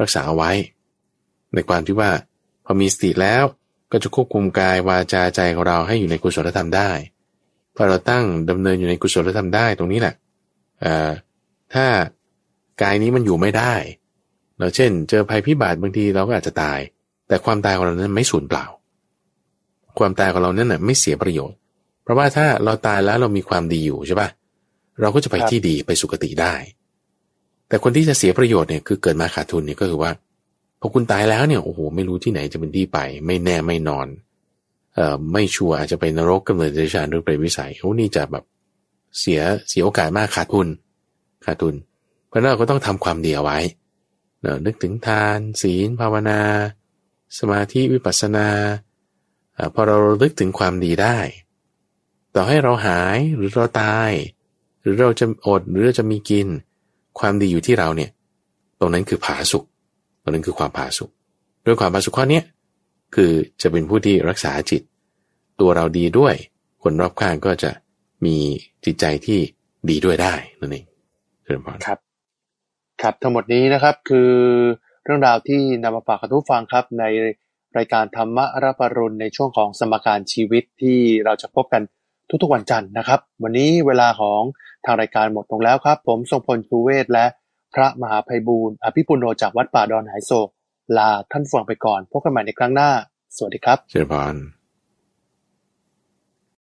รักษาเอาไว้ ในความที่ว่า พอมีสติแล้วก็จะควบคุมกายวาจาใจของเราให้อยู่ในกุศลธรรมได้ พอเราตั้งดำเนินอยู่ในกุศลธรรมได้ตรงนี้แหละถ้ากายนี้มันอยู่ไม่ได้ เราเช่น เจอภัยพิบัติบางทีเราก็อาจจะตาย แต่ความตายของเรานั้นไม่สูญเปล่า ความตายของเรานั้นน่ะไม่เสียประโยชน์ เพราะว่าถ้าเราตายแล้วเรามีความดีอยู่ใช่ปะเราก็จะไปที่ดีไปสุคติได้ แต่คนที่จะเสียประโยชน์เนี่ยคือเกิดมาขาดทุนเนี่ยก็คือว่าพอคุณตายแล้วเนี่ยโอ้โหไม่รู้ที่ไหนจะเป็นที่ไป ไม่แน่ไม่นอน ไม่ชัวร์อาจจะไปนรกกำเนิดเดชานหรือไปวิสัยโอ้นี่จะแบบเสียเสียโอกาสมากขาดทุนขาดทุน เพราะนั้นเราก็ต้องทำความดีเอาไว้เนึกถึงทาน ศีล ภาวนา สมาธิวิปัสสนาพอเราลึกถึงความดีได้ ต่อให้เราหายหรือเราตาย หรือเราจะอดหรือเราจะมีกิน ความดีอยู่ที่เราเนี่ย ตรงนั้นคือผาสุขตรงนั้นคือความผาสุขด้วยความผาสุขข้อนี้ คือจะเป็นผู้ที่รักษาจิต ตัวเราดีด้วย คนรอบข้างก็จะมีจิตใจที่ดีด้วยได้นั่นเองเชิญพรครับ ครับทั้งหมดนี้นะครับคือเรื่องราวที่นำมาฝากทุกฟังครับในรายการธรรมะรับปรุณในช่วงของสมการชีวิตที่เราจะพบกันทุกๆวันจันทร์นะครับ วันนี้เวลาของทางรายการหมดลงแล้วครับ ผมทรงพลชูเวศและพระมหาภัยบูรณ์อภิปุโนจากวัดป่าดอนหายโศก ลาท่านฟังไปก่อน พบกันใหม่ในครั้งหน้า สวัสดีครับเชิญพาน